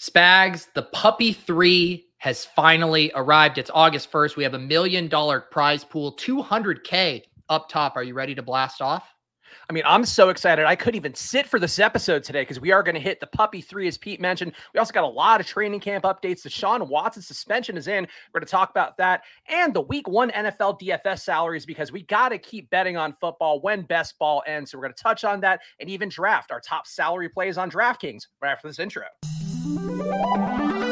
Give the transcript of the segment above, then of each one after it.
Spags, the Puppy 3 has finally arrived. It's August 1st. We have a million dollar prize pool, 200K up top. Are you ready to blast off? I mean, I'm so excited. I couldn't even sit for this episode today because we are going to hit the puppy three, as Pete mentioned. We also got a lot of training camp updates. Deshaun Watson suspension is in. We're going to talk about that and the week one NFL DFS salaries because we got to keep betting on football when best ball ends. So we're going to touch on that and even draft our top salary plays on DraftKings right after this intro. Thank you.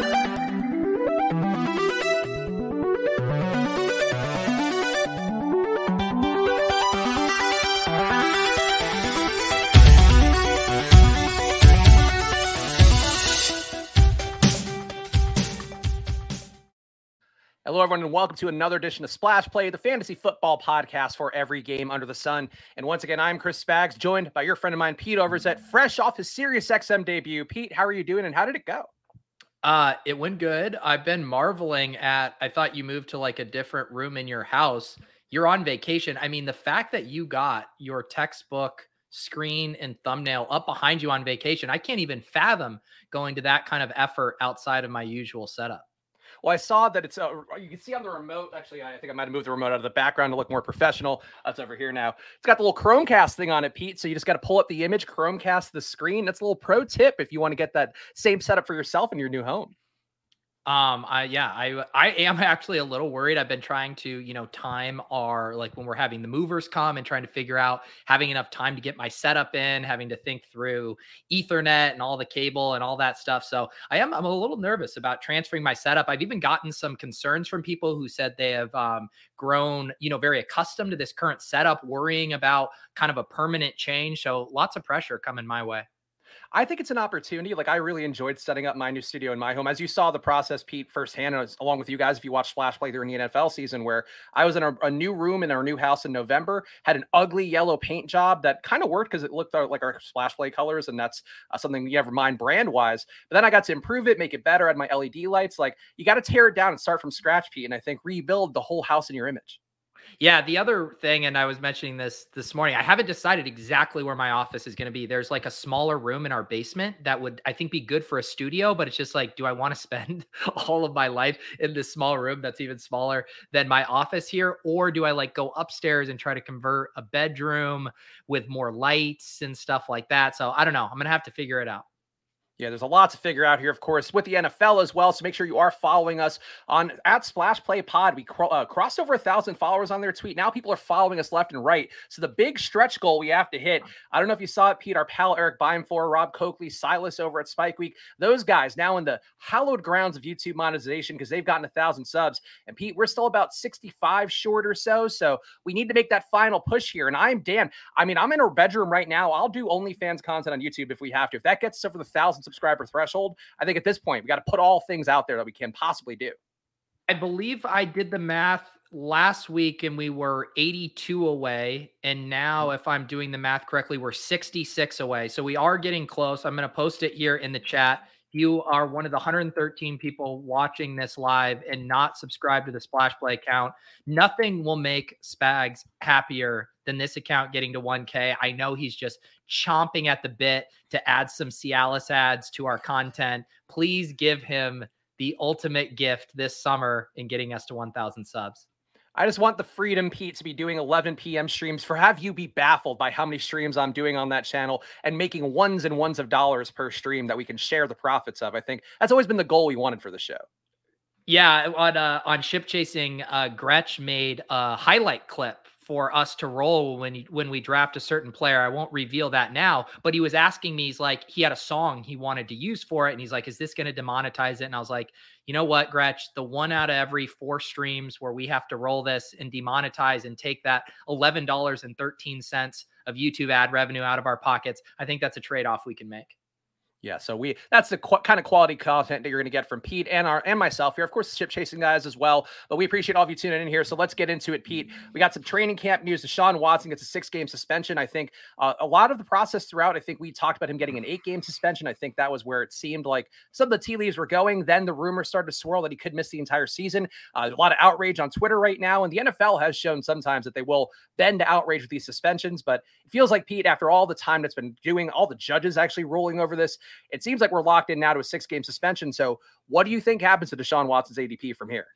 Hello, everyone, and welcome to another edition of Splash Play, the fantasy football podcast for every game under the sun. And once again, I'm Chris Spags, joined by your friend of mine, Pete Overzet, fresh off his Sirius XM debut. Pete, how are you doing, and how did it go? Uh, it went good. I've been marveling at. I thought you moved to like a different room in your house. You're on vacation. I mean, the fact that you got your textbook screen and thumbnail up behind you on vacation, I can't even fathom going to that kind of effort outside of my usual setup. Well, I saw that it's uh, you can see on the remote. Actually, I think I might have moved the remote out of the background to look more professional. That's over here now. It's got the little Chromecast thing on it, Pete. So you just got to pull up the image, Chromecast the screen. That's a little pro tip if you want to get that same setup for yourself in your new home. Um, I yeah, I I am actually a little worried. I've been trying to, you know, time our like when we're having the movers come and trying to figure out having enough time to get my setup in, having to think through Ethernet and all the cable and all that stuff. So I am I'm a little nervous about transferring my setup. I've even gotten some concerns from people who said they have um, grown, you know, very accustomed to this current setup, worrying about kind of a permanent change. So lots of pressure coming my way. I think it's an opportunity. Like I really enjoyed setting up my new studio in my home. As you saw the process, Pete, firsthand, along with you guys, if you watched Splash Play during the NFL season, where I was in a, a new room in our new house in November, had an ugly yellow paint job that kind of worked because it looked like our Splash Play colors, and that's uh, something you ever mind brand wise. But then I got to improve it, make it better, add my LED lights. Like you got to tear it down and start from scratch, Pete, and I think rebuild the whole house in your image. Yeah, the other thing, and I was mentioning this this morning, I haven't decided exactly where my office is going to be. There's like a smaller room in our basement that would, I think, be good for a studio, but it's just like, do I want to spend all of my life in this small room that's even smaller than my office here? Or do I like go upstairs and try to convert a bedroom with more lights and stuff like that? So I don't know. I'm going to have to figure it out. Yeah, there's a lot to figure out here, of course, with the NFL as well. So make sure you are following us on at Splash Play Pod. We cro- uh, crossed over a thousand followers on their tweet. Now people are following us left and right. So the big stretch goal we have to hit. I don't know if you saw it, Pete. Our pal Eric Beimfohr, Rob Coakley, Silas over at Spike Week. Those guys now in the hallowed grounds of YouTube monetization because they've gotten a thousand subs. And Pete, we're still about 65 short or so. So we need to make that final push here. And I'm Dan. I mean, I'm in our bedroom right now. I'll do OnlyFans content on YouTube if we have to. If that gets us over the thousand subscriber threshold, I think at this point we got to put all things out there that we can possibly do. I believe I did the math last week and we were 82 away. And now, mm-hmm. if I'm doing the math correctly, we're 66 away. So we are getting close. I'm going to post it here in the chat. You are one of the 113 people watching this live and not subscribed to the Splash Play account. Nothing will make Spags happier than this account getting to 1K. I know he's just chomping at the bit to add some Cialis ads to our content. Please give him the ultimate gift this summer in getting us to 1,000 subs. I just want the freedom, Pete, to be doing 11 p.m. streams for have you be baffled by how many streams I'm doing on that channel and making ones and ones of dollars per stream that we can share the profits of. I think that's always been the goal we wanted for the show. Yeah, on uh, on ship chasing, uh, Gretch made a highlight clip for us to roll when when we draft a certain player. I won't reveal that now, but he was asking me, he's like, he had a song he wanted to use for it, and he's like, "Is this going to demonetize it?" And I was like, "You know what, Gretch? The one out of every four streams where we have to roll this and demonetize and take that eleven dollars and thirteen cents of YouTube ad revenue out of our pockets, I think that's a trade off we can make." Yeah, so we that's the qu- kind of quality content that you're going to get from Pete and our and myself here. Of course, ship chasing guys as well. But we appreciate all of you tuning in here. So let's get into it, Pete. We got some training camp news. Deshaun Watson gets a six game suspension. I think uh, a lot of the process throughout. I think we talked about him getting an eight game suspension. I think that was where it seemed like some of the tea leaves were going. Then the rumors started to swirl that he could miss the entire season. Uh, a lot of outrage on Twitter right now, and the NFL has shown sometimes that they will bend to outrage with these suspensions. But it feels like Pete, after all the time that's been doing, all the judges actually ruling over this, It seems like we're locked in now to a six game suspension. So, what do you think happens to Deshaun Watson's ADP from here?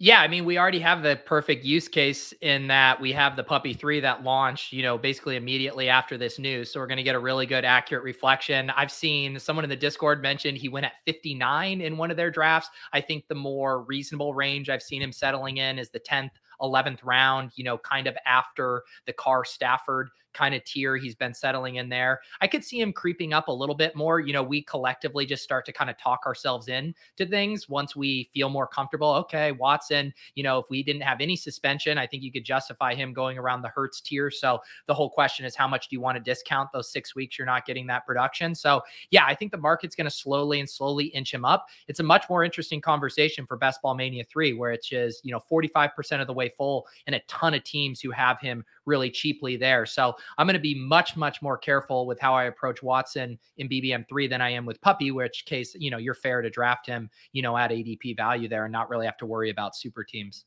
Yeah, I mean, we already have the perfect use case in that we have the puppy three that launched, you know, basically immediately after this news. So we're going to get a really good, accurate reflection. I've seen someone in the Discord mentioned he went at 59 in one of their drafts. I think the more reasonable range I've seen him settling in is the 10th 11th round, you know, kind of after the Carr Stafford kind of tier. He's been settling in there. I could see him creeping up a little bit more. You know, we collectively just start to kind of talk ourselves in to things once we feel more comfortable. Okay, Watson, you know, if we didn't have any suspension, I think you could justify him going around the Hurts tier. So the whole question is how much do you want to discount those six weeks you're not getting that production? So yeah, I think the market's going to slowly and slowly inch him up. It's a much more interesting conversation for Best Ball Mania 3, where it's just, you know, 45% of the way full and a ton of teams who have him really cheaply there. So I'm going to be much, much more careful with how I approach Watson in BBM3 than I am with Puppy, which case, you know, you're fair to draft him, you know, at ADP value there and not really have to worry about super teams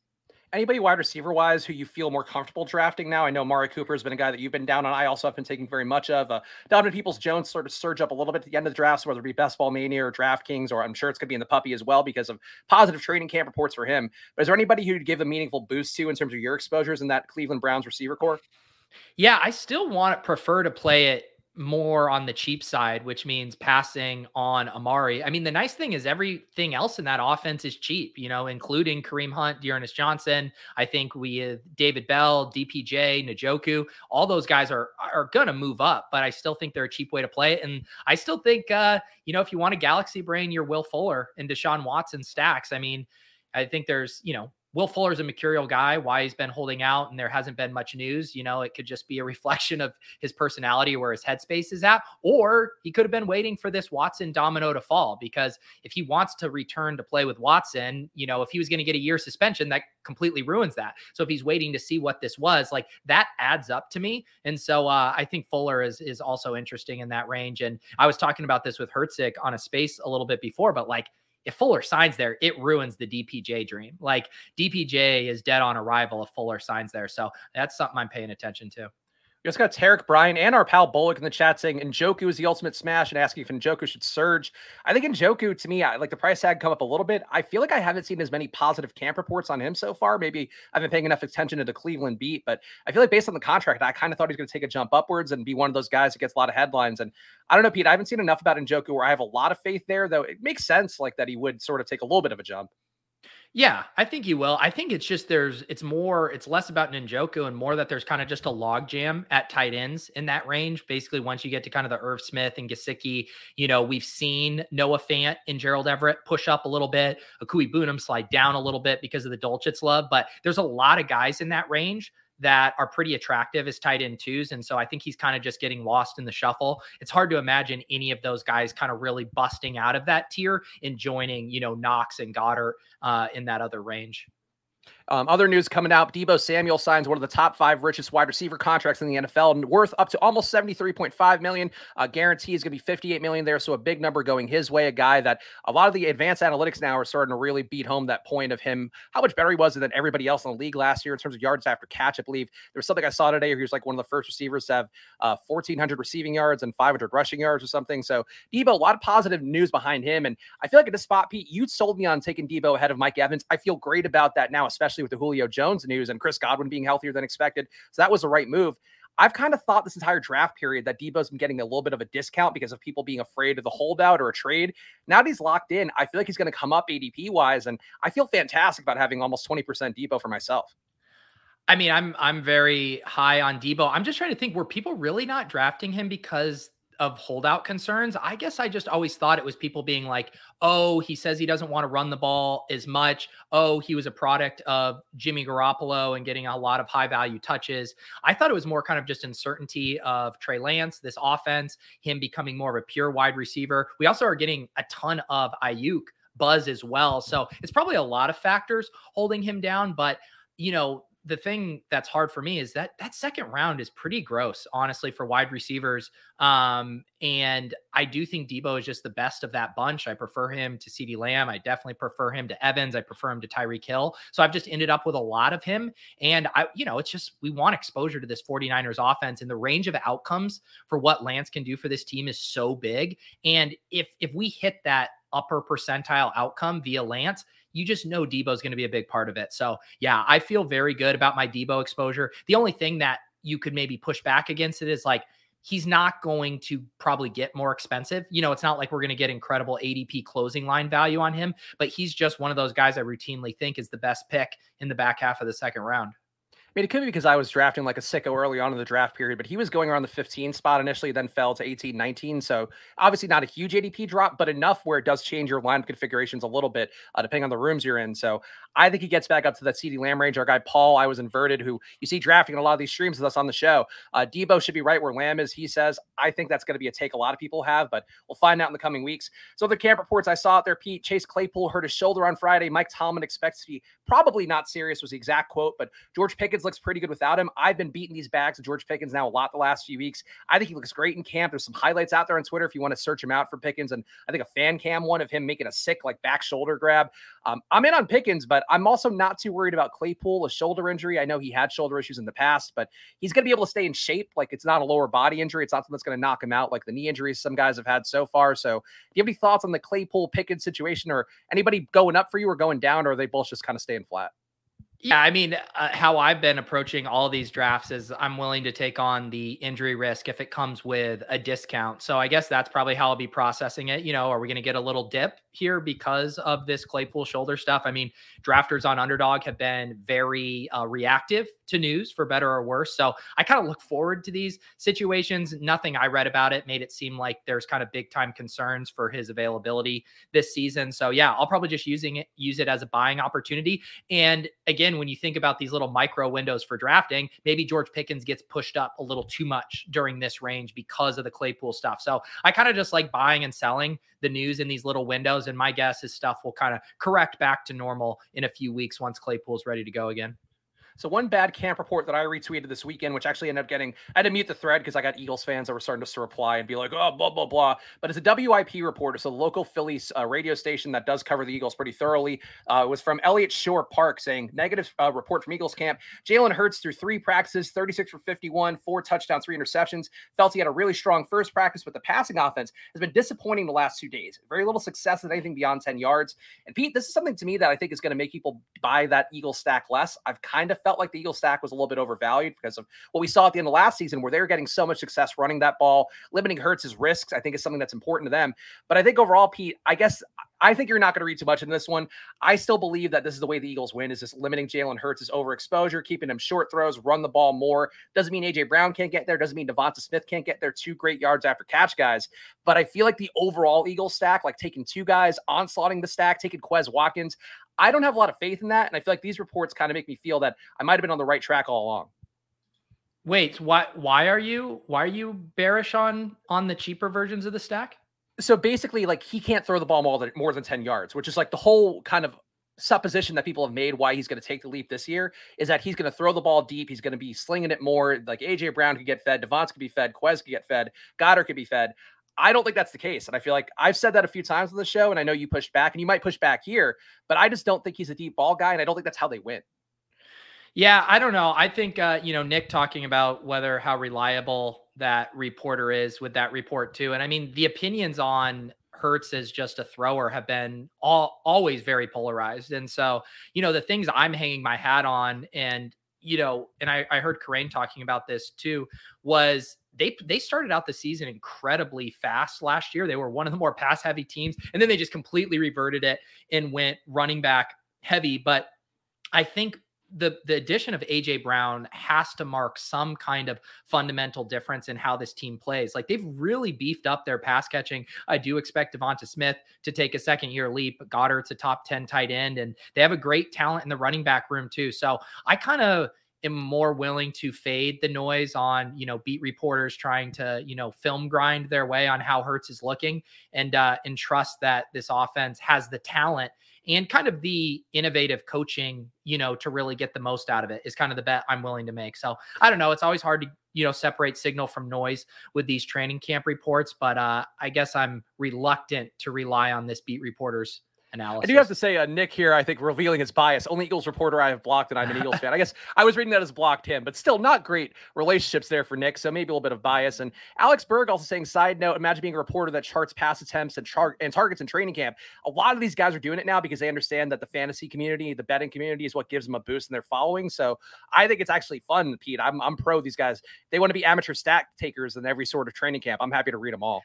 anybody wide receiver wise who you feel more comfortable drafting now? I know Mari Cooper has been a guy that you've been down on. I also have been taking very much of. Uh, Donovan Peoples Jones sort of surge up a little bit at the end of the drafts, whether it be Best Ball Mania or DraftKings, or I'm sure it's going to be in the puppy as well because of positive training camp reports for him. But is there anybody who'd give a meaningful boost to in terms of your exposures in that Cleveland Browns receiver corps? Yeah, I still want to prefer to play it more on the cheap side, which means passing on Amari. I mean, the nice thing is everything else in that offense is cheap, you know, including Kareem Hunt, D'Ernest Johnson. I think we David Bell, DPJ, Njoku, all those guys are are gonna move up, but I still think they're a cheap way to play it. And I still think uh, you know, if you want a galaxy brain, you're Will Fuller and Deshaun Watson stacks. I mean, I think there's, you know, Will Fuller's a mercurial guy, why he's been holding out and there hasn't been much news. You know, it could just be a reflection of his personality where his headspace is at, or he could have been waiting for this Watson domino to fall because if he wants to return to play with Watson, you know, if he was going to get a year suspension, that completely ruins that. So if he's waiting to see what this was, like that adds up to me. And so uh, I think Fuller is is also interesting in that range. And I was talking about this with Herzig on a space a little bit before, but like if Fuller signs there, it ruins the DPJ dream. Like DPJ is dead on arrival if Fuller signs there. So that's something I'm paying attention to. We just got Tarek Bryan and our pal Bullock in the chat saying Njoku is the ultimate smash and asking if Njoku should surge. I think Njoku, to me, I, like the price tag come up a little bit. I feel like I haven't seen as many positive camp reports on him so far. Maybe I've been paying enough attention to the Cleveland beat, but I feel like based on the contract, I kind of thought he's going to take a jump upwards and be one of those guys that gets a lot of headlines. And I don't know, Pete, I haven't seen enough about Njoku where I have a lot of faith there, though it makes sense like that he would sort of take a little bit of a jump. Yeah, I think he will. I think it's just there's it's more it's less about Njoku and more that there's kind of just a logjam at tight ends in that range. Basically, once you get to kind of the Irv Smith and Gesicki, you know, we've seen Noah Fant and Gerald Everett push up a little bit, Okwuegbunam slide down a little bit because of the Dulcich love, but there's a lot of guys in that range that are pretty attractive as tight end twos. And so I think he's kind of just getting lost in the shuffle. It's hard to imagine any of those guys kind of really busting out of that tier and joining, you know, Knox and Goedert uh, in that other range. Um, other news coming out: Deebo Samuel signs one of the top five richest wide receiver contracts in the NFL, and worth up to almost seventy-three point five million. Uh, guarantee is going to be fifty-eight million there, so a big number going his way. A guy that a lot of the advanced analytics now are starting to really beat home that point of him, how much better he was than everybody else in the league last year in terms of yards after catch. I believe there was something I saw today where he was like one of the first receivers to have uh, fourteen hundred receiving yards and five hundred rushing yards or something. So Deebo, a lot of positive news behind him, and I feel like at this spot, Pete, you sold me on taking Deebo ahead of Mike Evans. I feel great about that now, especially with the Julio Jones news and Chris Godwin being healthier than expected. So that was the right move. I've kind of thought this entire draft period that Deebo's been getting a little bit of a discount because of people being afraid of the holdout or a trade. Now that he's locked in, I feel like he's going to come up ADP wise, and I feel fantastic about having almost 20% Deebo for myself. I mean, I'm I'm very high on Deebo. I'm just trying to think, were people really not drafting him because of holdout concerns. I guess I just always thought it was people being like, oh, he says he doesn't want to run the ball as much. Oh, he was a product of Jimmy Garoppolo and getting a lot of high value touches. I thought it was more kind of just uncertainty of Trey Lance, this offense, him becoming more of a pure wide receiver. We also are getting a ton of Aiyuk buzz as well. So it's probably a lot of factors holding him down. But, you know, the thing that's hard for me is that that second round is pretty gross, honestly, for wide receivers. Um, and I do think Deebo is just the best of that bunch. I prefer him to CeeDee Lamb. I definitely prefer him to Evans. I prefer him to Tyreek Hill. So I've just ended up with a lot of him. And I, you know, it's just we want exposure to this 49ers offense and the range of outcomes for what Lance can do for this team is so big. And if if we hit that upper percentile outcome via Lance, you just know Deebo is going to be a big part of it. So, yeah, I feel very good about my Deebo exposure. The only thing that you could maybe push back against it is like, he's not going to probably get more expensive. You know, it's not like we're going to get incredible ADP closing line value on him, but he's just one of those guys I routinely think is the best pick in the back half of the second round. I mean, it could be because I was drafting like a sicko early on in the draft period, but he was going around the 15 spot initially, then fell to 18, 19. So obviously not a huge ADP drop, but enough where it does change your line configurations a little bit, uh, depending on the rooms you're in. So I think he gets back up to that CeeDee Lamb range. Our guy Paul, I was inverted, who you see drafting a lot of these streams with us on the show. Uh, Deebo should be right where Lamb is. He says, I think that's going to be a take a lot of people have, but we'll find out in the coming weeks. So the camp reports I saw out there, Pete Chase Claypool hurt his shoulder on Friday. Mike Tomlin expects to be probably not serious was the exact quote, but George Pickens looks pretty good without him. I've been beating these bags of George Pickens now a lot the last few weeks. I think he looks great in camp. There's some highlights out there on Twitter if you want to search him out for Pickens, and I think a fan cam one of him making a sick like back shoulder grab. Um, I'm in on Pickens, but I'm also not too worried about Claypool, a shoulder injury. I know he had shoulder issues in the past, but he's going to be able to stay in shape. Like it's not a lower body injury. It's not something that's going to knock him out like the knee injuries some guys have had so far. So, do you have any thoughts on the Claypool Pickens situation, or anybody going up for you or going down, or are they both just kind of staying flat? Yeah, I mean, uh, how I've been approaching all these drafts is I'm willing to take on the injury risk if it comes with a discount. So I guess that's probably how I'll be processing it. You know, are we going to get a little dip here because of this Claypool shoulder stuff? I mean, drafters on underdog have been very uh, reactive to news for better or worse. So I kind of look forward to these situations. Nothing I read about it made it seem like there's kind of big time concerns for his availability this season. So yeah, I'll probably just using it use it as a buying opportunity. And again, when you think about these little micro windows for drafting, maybe George Pickens gets pushed up a little too much during this range because of the Claypool stuff. So I kind of just like buying and selling the news in these little windows. And my guess is stuff will kind of correct back to normal in a few weeks once Claypool's ready to go again. So one bad camp report that I retweeted this weekend, which actually ended up getting, I had to mute the thread because I got Eagles fans that were starting to reply and be like, oh, blah, blah, blah. But it's a WIP report. It's a local Philly uh, radio station that does cover the Eagles pretty thoroughly. Uh, it was from Eliot Shorr-Parks saying, negative uh, report from Eagles camp. Jalen Hurts through three practices, 36 for 51, four touchdowns, three interceptions. Felt he had a really strong first practice, but the passing offense has been disappointing the last two days. Very little success at anything beyond 10 yards. And Pete, this is something to me that I think is going to make people buy that Eagle stack less. I've kind of felt like the Eagle stack was a little bit overvalued because of what we saw at the end of last season, where they were getting so much success running that ball, limiting Hurts' risks. I think is something that's important to them. But I think overall, Pete, I guess I think you're not going to read too much in this one. I still believe that this is the way the Eagles win: is just limiting Jalen Hurts' overexposure, keeping him short throws, run the ball more. Doesn't mean AJ Brown can't get there. Doesn't mean Devonta Smith can't get there. Two great yards after catch guys. But I feel like the overall Eagles stack, like taking two guys, onslaughting the stack, taking Quez Watkins, I don't have a lot of faith in that. And I feel like these reports kind of make me feel that I might have been on the right track all along. Wait, why why are you why are you bearish on on the cheaper versions of the stack? So basically, like he can't throw the ball more than more than 10 yards, which is like the whole kind of supposition that people have made why he's going to take the leap this year is that he's going to throw the ball deep. He's going to be slinging it more. Like AJ Brown could get fed, Devonta could be fed, Quez could get fed, Goedert could be fed. I don't think that's the case. And I feel like I've said that a few times on the show, and I know you pushed back and you might push back here, but I just don't think he's a deep ball guy. And I don't think that's how they win. Yeah, I don't know. I think, uh, you know, Nick talking about whether how reliable that reporter is with that report, too. And I mean, the opinions on Hurts as just a thrower have been all always very polarized. And so, you know, the things I'm hanging my hat on, and you know, and I, I heard Kerrane talking about this too, was they they started out the season incredibly fast last year. They were one of the more pass heavy teams, and then they just completely reverted it and went running back heavy. But I think the the addition of AJ Brown has to mark some kind of fundamental difference in how this team plays. Like they've really beefed up their pass catching. I do expect Devonta Smith to take a second year leap. Goedert's a top 10 tight end, and they have a great talent in the running back room too. So I kind of am more willing to fade the noise on, you know, beat reporters trying to, you know, film grind their way on how Hurts is looking and uh and trust that this offense has the talent and kind of the innovative coaching, you know, to really get the most out of it is kind of the bet I'm willing to make. So I don't know. It's always hard to, you know, separate signal from noise with these training camp reports, but uh, I guess I'm reluctant to rely on this beat reporters analysis. I do have to say, uh, Nick here, I think revealing his bias. Only Eagles reporter I have blocked, and I'm an Eagles fan. I guess I was reading that as blocked him, but still not great relationships there for Nick. So maybe a little bit of bias. And Alex Berg also saying, side note, imagine being a reporter that charts pass attempts and, char- and targets in training camp. A lot of these guys are doing it now because they understand that the fantasy community, the betting community is what gives them a boost in their following. So I think it's actually fun, Pete. I'm, I'm pro these guys. They want to be amateur stat takers in every sort of training camp. I'm happy to read them all.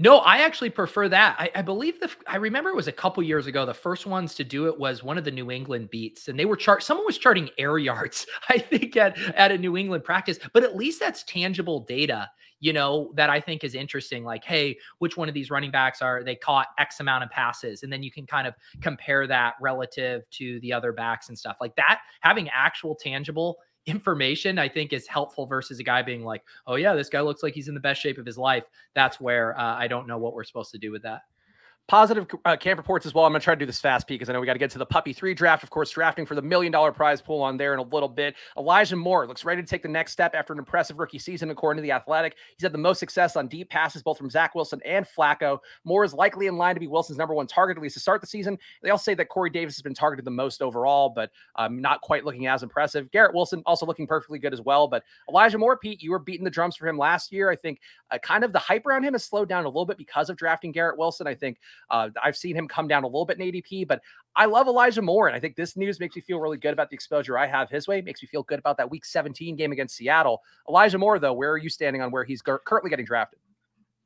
No, I actually prefer that. I, I, believe the I remember it was a couple years ago. The first ones to do it was one of the New England beats, and they were chart. Someone was charting air yards, I think, at at a New England practice. But at least that's tangible data, you know, that I think is interesting. Like, hey, which one of these running backs are they caught X amount of passes, and then you can kind of compare that relative to the other backs and stuff like that. Having actual tangible information I think is helpful versus a guy being like, oh yeah, this guy looks like he's in the best shape of his life. That's where uh, I don't know what we're supposed to do with that positive uh, camp reports as well. I'm going to try to do this fast Pete, because I know we got to get to the puppy three draft. Of course, drafting for the million dollar prize pool on there in a little bit. Elijah Moore looks ready to take the next step after an impressive rookie season, according to the Athletic. He's had the most success on deep passes, both from Zach Wilson and Flacco. Moore is likely in line to be Wilson's number one target, at least to start the season. They also say that Corey Davis has been targeted the most overall, but um, not quite looking as impressive. Garrett Wilson also looking perfectly good as well. But Elijah Moore, Pete, you were beating the drums for him last year. I think uh, kind of the hype around him has slowed down a little bit because of drafting Garrett Wilson. I think uh, I've seen him come down a little bit in ADP, but I love Elijah Moore. And I think this news makes me feel really good about the exposure I have his way. makes me feel good about that week 17 game against Seattle. Elijah Moore, though, where are you standing on where he's currently getting drafted?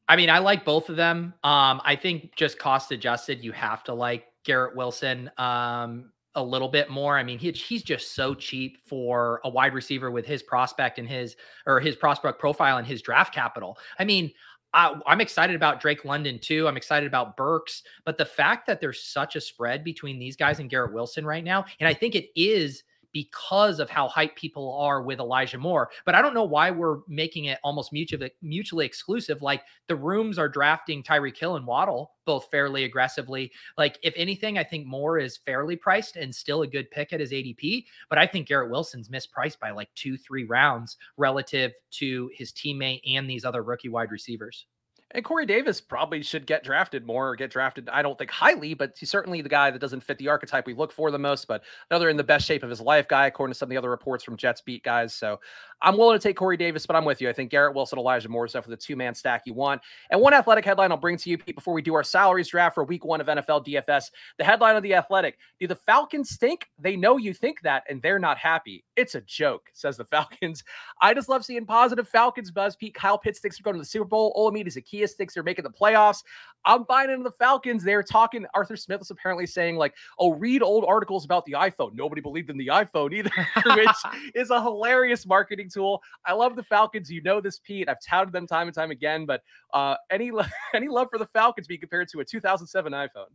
I mean, I like both of them. Um, I think just cost adjusted, you have to like Garrett Wilson um, a little bit more. I mean, he, he's just so cheap for a wide receiver with his prospect and his or his prospect profile and his draft capital. I mean, I, am excited about Drake London too. I'm excited about Burks, but the fact that there's such a spread between these guys and Garrett Wilson right now, and I think it is because of how hyped people are with Elijah Moore. But I don't know why we're making it almost mutually mutually exclusive. Like the rooms are drafting Tyree Hill and Waddle both fairly aggressively. Like if anything, I think Moore is fairly priced and still a good pick at his ADP. But I think Garrett Wilson's mispriced by like two, three rounds relative to his teammate and these other rookie wide receivers. And Corey Davis probably should get drafted more or get drafted. I don't think highly, but he's certainly the guy that doesn't fit the archetype we look for the most. But another in the best shape of his life guy, according to some of the other reports from Jets beat guys. So I'm willing to take Corey Davis, but I'm with you. I think Garrett Wilson, Elijah Moore stuff for the two man stack you want. And one athletic headline I'll bring to you, Pete, before we do our salaries draft for week one of NFL DFS. The headline of the athletic Do the Falcons stink? They know you think that, and they're not happy. It's a joke, says the Falcons. I just love seeing positive Falcons buzz. Pete Kyle Pitts thinks they're going to the Super Bowl. Olamide Zaccheaus they're making the playoffs. I'm buying into the Falcons. They're talking. Arthur Smith is apparently saying, like, oh, read old articles about the iPhone. Nobody believed in the iPhone either, which is a hilarious marketing tool. I love the Falcons. You know this, Pete. I've touted them time and time again, but uh, any any love for the Falcons being compared to a 2007 iPhone?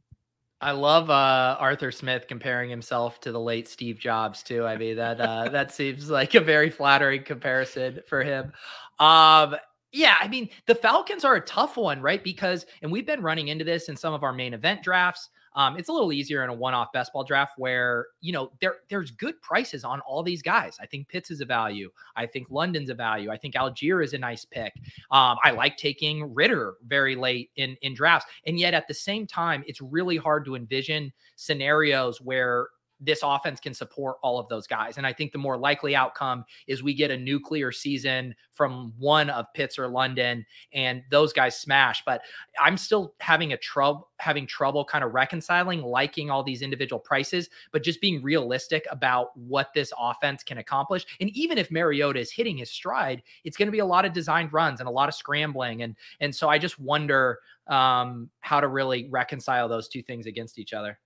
I love uh, Arthur Smith comparing himself to the late Steve Jobs too. I mean that uh, that seems like a very flattering comparison for him. Um, yeah, I mean the Falcons are a tough one, right? Because and we've been running into this in some of our main event drafts. Um, it's a little easier in a one-off best ball draft where you know there there's good prices on all these guys. I think Pitts is a value. I think London's a value. I think Allgeier is a nice pick. Um, I like taking Ridder very late in in drafts, and yet at the same time, it's really hard to envision scenarios where this offense can support all of those guys. And I think the more likely outcome is we get a nuclear season from one of Pitts or London and those guys smash. But I'm still having a trouble having trouble kind of reconciling liking all these individual prices, but just being realistic about what this offense can accomplish. And even if Mariota is hitting his stride, it's going to be a lot of designed runs and a lot of scrambling. And and so I just wonder um, how to really reconcile those two things against each other.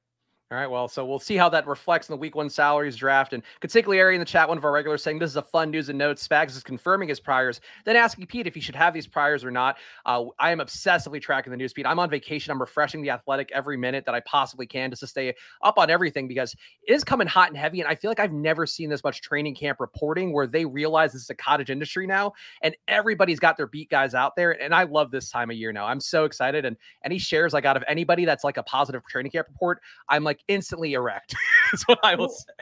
All right. Well, so we'll see how that reflects in the week one salaries draft. And Consigliere in the chat, one of our regulars saying this is a fun news and notes. Spags is confirming his priors, then asking Pete if he should have these priors or not. Uh, I am obsessively tracking the news feed. I'm on vacation. I'm refreshing the athletic every minute that I possibly can just to stay up on everything because it is coming hot and heavy. And I feel like I've never seen this much training camp reporting where they realize this is a cottage industry now and everybody's got their beat guys out there. And I love this time of year now. I'm so excited. And any shares I got of anybody that's like a positive training camp report, I'm like, instantly erect. That's what I will say.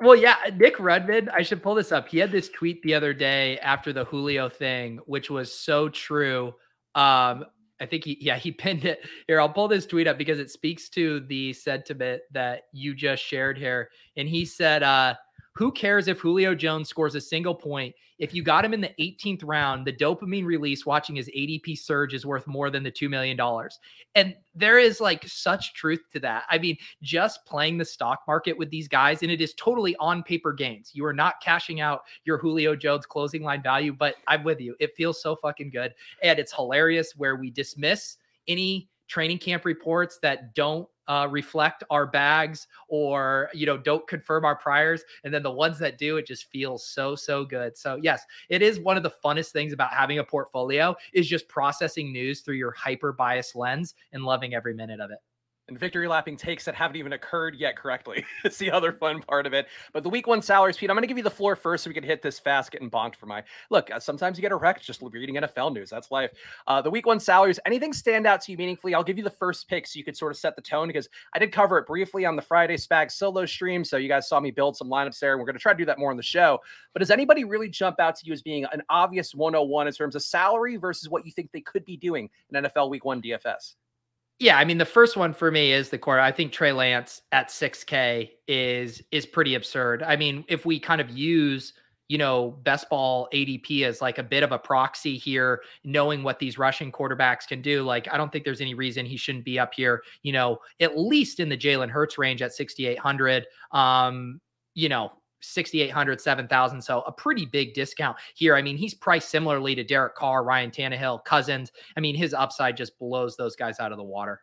Well, yeah, Nick Rudman, I should pull this up. He had this tweet the other day after the Julio thing, which was so true. Um, I think he, yeah, he pinned it here. I'll pull this tweet up because it speaks to the sentiment that you just shared here. And he said, uh, who cares if Julio Jones scores a single point? If you got him in the 18th round, the dopamine release watching his ADP surge is worth more than the $2 million. And there is like such truth to that. I mean, just playing the stock market with these guys, and it is totally on paper gains. You are not cashing out your Julio Jones closing line value, but I'm with you. It feels so fucking good. And it's hilarious where we dismiss any training camp reports that don't uh, reflect our bags or you know don't confirm our priors and then the ones that do it just feels so so good. So yes it is one of the funnest things about having a portfolio is just processing news through your hyper bias lens and loving every minute of it and victory lapping takes that haven't even occurred yet correctly. it's the other fun part of it. But the week one salaries, Pete, I'm going to give you the floor first so we can hit this fast, getting bonked for my look. Uh, sometimes you get a wreck just reading NFL news. That's life. Uh, the week one salaries, anything stand out to you meaningfully? I'll give you the first pick so you could sort of set the tone because I did cover it briefly on the Friday Spag solo stream. So you guys saw me build some lineups there. And we're going to try to do that more on the show. But does anybody really jump out to you as being an obvious 101 in terms of salary versus what you think they could be doing in NFL week one DFS? Yeah, I mean the first one for me is the core. I think Trey Lance at 6K is is pretty absurd. I mean, if we kind of use you know best ball ADP as like a bit of a proxy here, knowing what these rushing quarterbacks can do, like I don't think there's any reason he shouldn't be up here. You know, at least in the Jalen Hurts range at 6,800. Um, you know, 6,800, 7,000. So a pretty big discount here. I mean, he's priced similarly to Derek Carr, Ryan Tannehill, Cousins. I mean, his upside just blows those guys out of the water.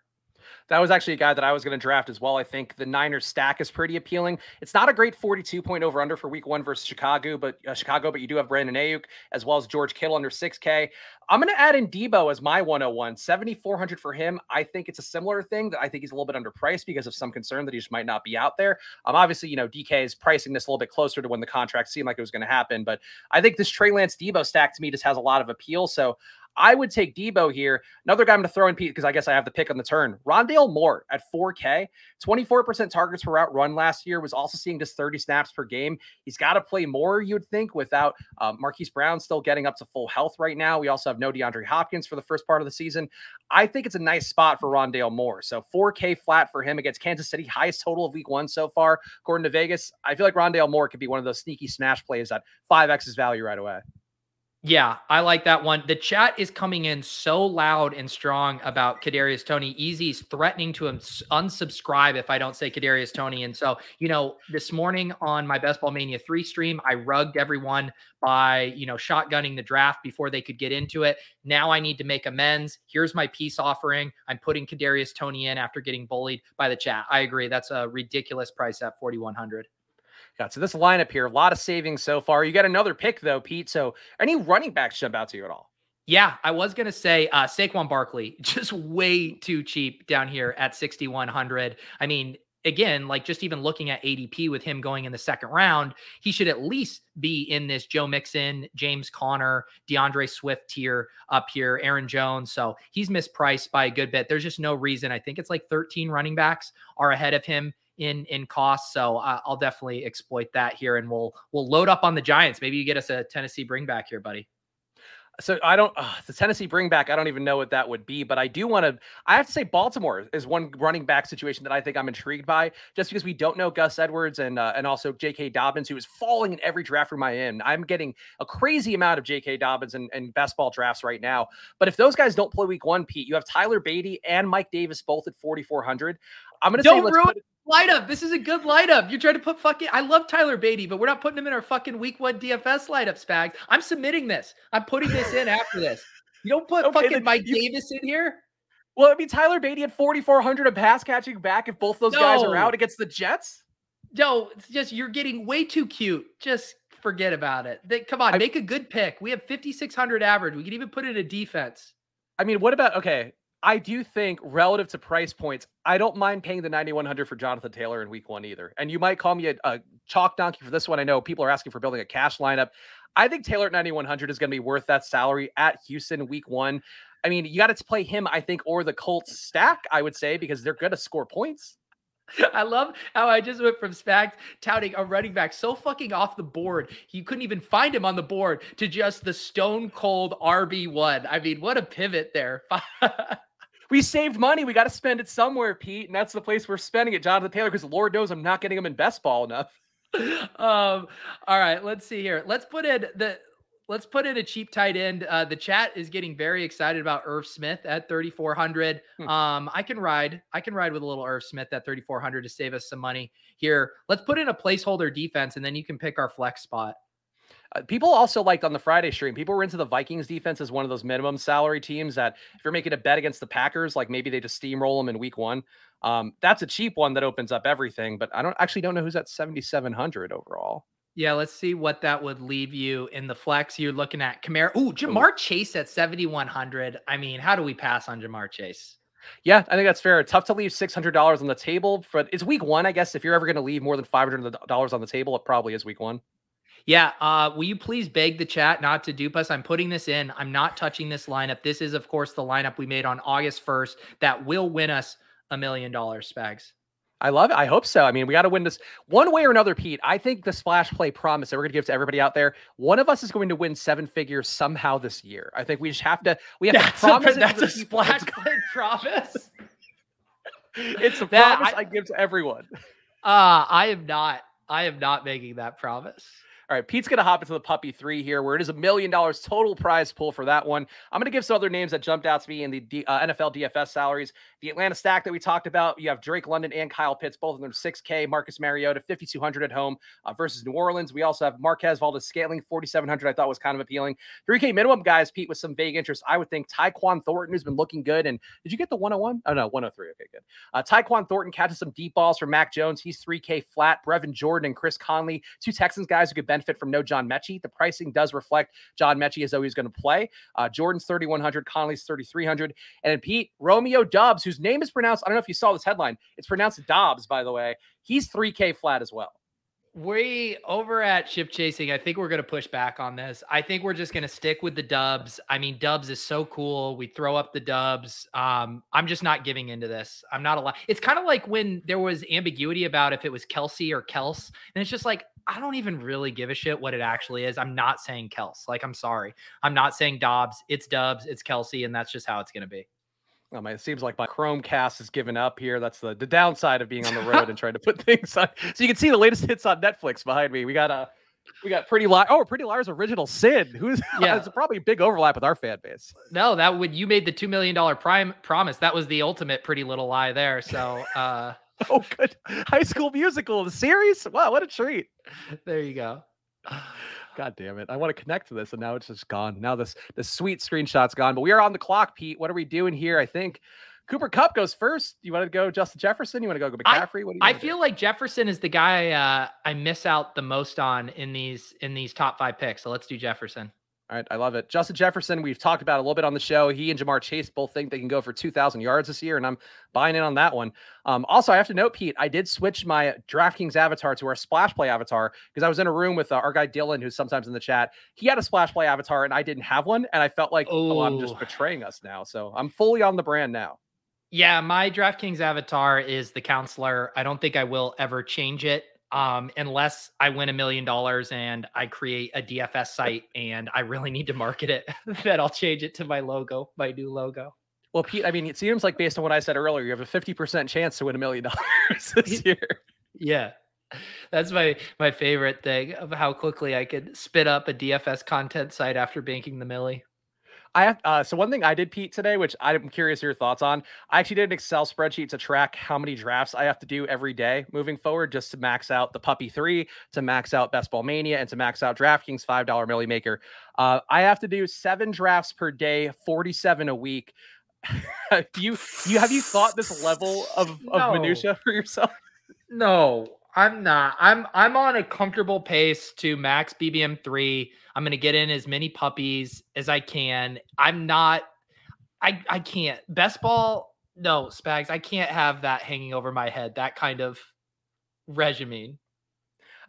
That was actually a guy that I was going to draft as well. I think the Niners stack is pretty appealing. It's not a great 42 point over under for week one versus Chicago, but uh, Chicago, but you do have Brandon Aiyuk as well as George Kittle under 6K. I'm going to add in Deebo as my 101, 7,400 for him. I think it's a similar thing that I think he's a little bit underpriced because of some concern that he just might not be out there. Um, obviously, you know, DK is pricing this a little bit closer to when the contract seemed like it was going to happen, but I think this Trey Lance Deebo stack to me just has a lot of appeal. So I would take Deebo here. Another guy I'm going to throw in Pete because I guess I have the pick on the turn. Rondale Moore at 4K, 24% targets per route run last year, was also seeing just 30 snaps per game. He's got to play more, you'd think, without uh, Marquise Brown still getting up to full health right now. We also have no DeAndre Hopkins for the first part of the season. I think it's a nice spot for Rondale Moore. So 4K flat for him against Kansas City, highest total of week one so far, according to Vegas. I feel like Rondale Moore could be one of those sneaky smash plays at 5X's value right away. Yeah, I like that one. The chat is coming in so loud and strong about Kadarius Toney. Easy's threatening to unsubscribe if I don't say Kadarius Toney. And so, you know, this morning on my Best Ball Mania three stream, I rugged everyone by you know shotgunning the draft before they could get into it. Now I need to make amends. Here's my peace offering. I'm putting Kadarius Toney in after getting bullied by the chat. I agree. That's a ridiculous price at 4100. Got so this lineup here, a lot of savings so far. You got another pick though, Pete. So any running backs jump out to you at all? Yeah, I was gonna say uh Saquon Barkley, just way too cheap down here at 6,100. I mean, again, like just even looking at ADP with him going in the second round, he should at least be in this Joe Mixon, James Conner, D'Andre Swift tier up here, Aaron Jones. So he's mispriced by a good bit. There's just no reason. I think it's like 13 running backs are ahead of him in in cost. So uh, I'll definitely exploit that here, and we'll we'll load up on the Giants. Maybe you get us a Tennessee bring back here, buddy. So I don't uh, the Tennessee bring back. I don't even know what that would be, but I do want to. I have to say Baltimore is one running back situation that I think I'm intrigued by, just because we don't know Gus Edwards and uh, and also J.K. Dobbins, who is falling in every draft room I in. I'm getting a crazy amount of J.K. Dobbins and, and best ball drafts right now. But if those guys don't play Week One, Pete, you have Tyler Badie and Mike Davis both at 4,400. I'm going to say let's ruin- put lineup. This is a good lineup. You're trying to put fucking. I love Tyler Badie, but we're not putting him in our fucking week one DFS light lineup, Spags. I'm submitting this. I'm putting this in after this. You don't put okay, fucking Mike you, Davis in here. Well, I mean, Tyler Badie at 4,400 of pass catching back if both those no. guys are out against the Jets. No, it's just you're getting way too cute. Just forget about it. They, come on, I, make a good pick. We have 5,600 average. We can even put in a defense. I mean, what about okay? I do think relative to price points, I don't mind paying the 9100 for Jonathan Taylor in week one either. And you might call me a, a chalk donkey for this one. I know people are asking for building a cash lineup. I think Taylor at 9100 is going to be worth that salary at Houston week one. I mean, you got to play him, I think, or the Colts stack, I would say, because they're going to score points. I love how I just went from Spags touting a running back so fucking off the board. You couldn't even find him on the board to just the stone cold RB1. I mean, what a pivot there. we saved money. We got to spend it somewhere, Pete. And that's the place we're spending it, Jonathan Taylor, because Lord knows I'm not getting him in best ball enough. um, all right, let's see here. Let's put in the let's put in a cheap tight end. Uh, the chat is getting very excited about Irv Smith at 3,400. Hmm. Um, I can ride. I can ride with a little Irv Smith at 3,400 to save us some money here. Let's put in a placeholder defense, and then you can pick our flex spot. Uh, people also liked on the Friday stream. People were into the Vikings defense as one of those minimum salary teams that if you're making a bet against the Packers, like maybe they just steamroll them in week one. Um, that's a cheap one that opens up everything. But I don't actually don't know who's at 7,700 overall. Yeah, let's see what that would leave you in the flex. You're looking at Kamara. Ooh, Ja'Marr Chase at 7,100. I mean, how do we pass on Ja'Marr Chase? Yeah, I think that's fair. Tough to leave $600 on the table, but it's week one, I guess. If you're ever going to leave more than $500 on the table, it probably is week one. Yeah. Uh, will you please beg the chat not to dupe us? I'm putting this in. I'm not touching this lineup. This is, of course, the lineup we made on August 1st that will win us a million dollars, Spags. I love it. I hope so. I mean, we got to win this one way or another, Pete. I think the splash play promise that we're going to give to everybody out there, one of us is going to win seven figures somehow this year. I think we just have to, we have that's to promise a, That's a splash play promise. it's a that, promise I, I give to everyone. Uh, I am not, I am not making that promise. All right, Pete's going to hop into the puppy three here, where it is a million dollars total prize pool for that one. I'm going to give some other names that jumped out to me in the D, uh, NFL DFS salaries. The Atlanta stack that we talked about, you have Drake London and Kyle Pitts, both of them 6K. Marcus Mariota, 5,200 at home uh, versus New Orleans. We also have Marquez Valdes-Scantling, 4,700. I thought was kind of appealing. 3K minimum guys, Pete, with some vague interest. I would think Tyquan Thornton, who's been looking good. And did you get the 101? Oh, no, 103. Okay, good. Uh, Tyquan Thornton catches some deep balls from Mac Jones. He's 3K flat. Brevin Jordan and Chris Conley, two Texans guys who could benefit from no John Metchie. The pricing does reflect John Metchie as though he's going to play. Uh, Jordan's 3,100, Conley's 3,300. And Pete, Romeo Doubs, whose name is pronounced, I don't know if you saw this headline. It's pronounced Dobbs, by the way. He's 3K flat as well we over at ship chasing i think we're going to push back on this i think we're just going to stick with the dubs i mean dubs is so cool we throw up the dubs um i'm just not giving into this i'm not allowed it's kind of like when there was ambiguity about if it was kelsey or kels and it's just like i don't even really give a shit what it actually is i'm not saying kels like i'm sorry i'm not saying dobbs it's dubs it's kelsey and that's just how it's going to be Oh my, it seems like my Chromecast has given up here. That's the, the downside of being on the road and trying to put things on. So you can see the latest hits on Netflix behind me. We got a uh, we got Pretty Lie. Oh, Pretty Liar's original Sin. Who's yeah? it's probably a big overlap with our fan base. No, that would you made the two million dollar prime promise. That was the ultimate Pretty Little Lie there. So, uh oh, good High School Musical the series. Wow, what a treat! There you go. God damn it. I want to connect to this and now it's just gone. Now this this sweet screenshot's gone. But we are on the clock, Pete. What are we doing here? I think Cooper Kupp goes first. You want to go Justin Jefferson? You want to go McCaffrey? What do you I feel do? like Jefferson is the guy uh, I miss out the most on in these in these top five picks. So let's do Jefferson. All right, I love it. Justin Jefferson, we've talked about a little bit on the show. He and Ja'Marr Chase both think they can go for 2,000 yards this year, and I'm buying in on that one. Um, also, I have to note, Pete, I did switch my DraftKings avatar to our Splash Play avatar because I was in a room with uh, our guy Dylan, who's sometimes in the chat. He had a Splash Play avatar, and I didn't have one, and I felt like, oh, oh I'm just betraying us now. So I'm fully on the brand now. Yeah, my DraftKings avatar is the counselor. I don't think I will ever change it um, unless I win a million dollars and I create a DFS site and I really need to market it, then I'll change it to my logo, my new logo. Well, Pete, I mean, it seems like based on what I said earlier, you have a 50% chance to win a million dollars this year. Yeah. That's my my favorite thing of how quickly I could spit up a DFS content site after banking the millie. I have uh, so one thing I did, Pete, today, which I'm curious your thoughts on. I actually did an Excel spreadsheet to track how many drafts I have to do every day moving forward, just to max out the puppy three, to max out Best Ball Mania, and to max out DraftKings five dollar Milly Maker. Uh, I have to do seven drafts per day, 47 a week. you you have you thought this level of, of no. minutia for yourself? No, I'm not. I'm I'm on a comfortable pace to max BBM three. I'm gonna get in as many puppies as I can. I'm not. I I can't best ball. No, Spags. I can't have that hanging over my head. That kind of regimen.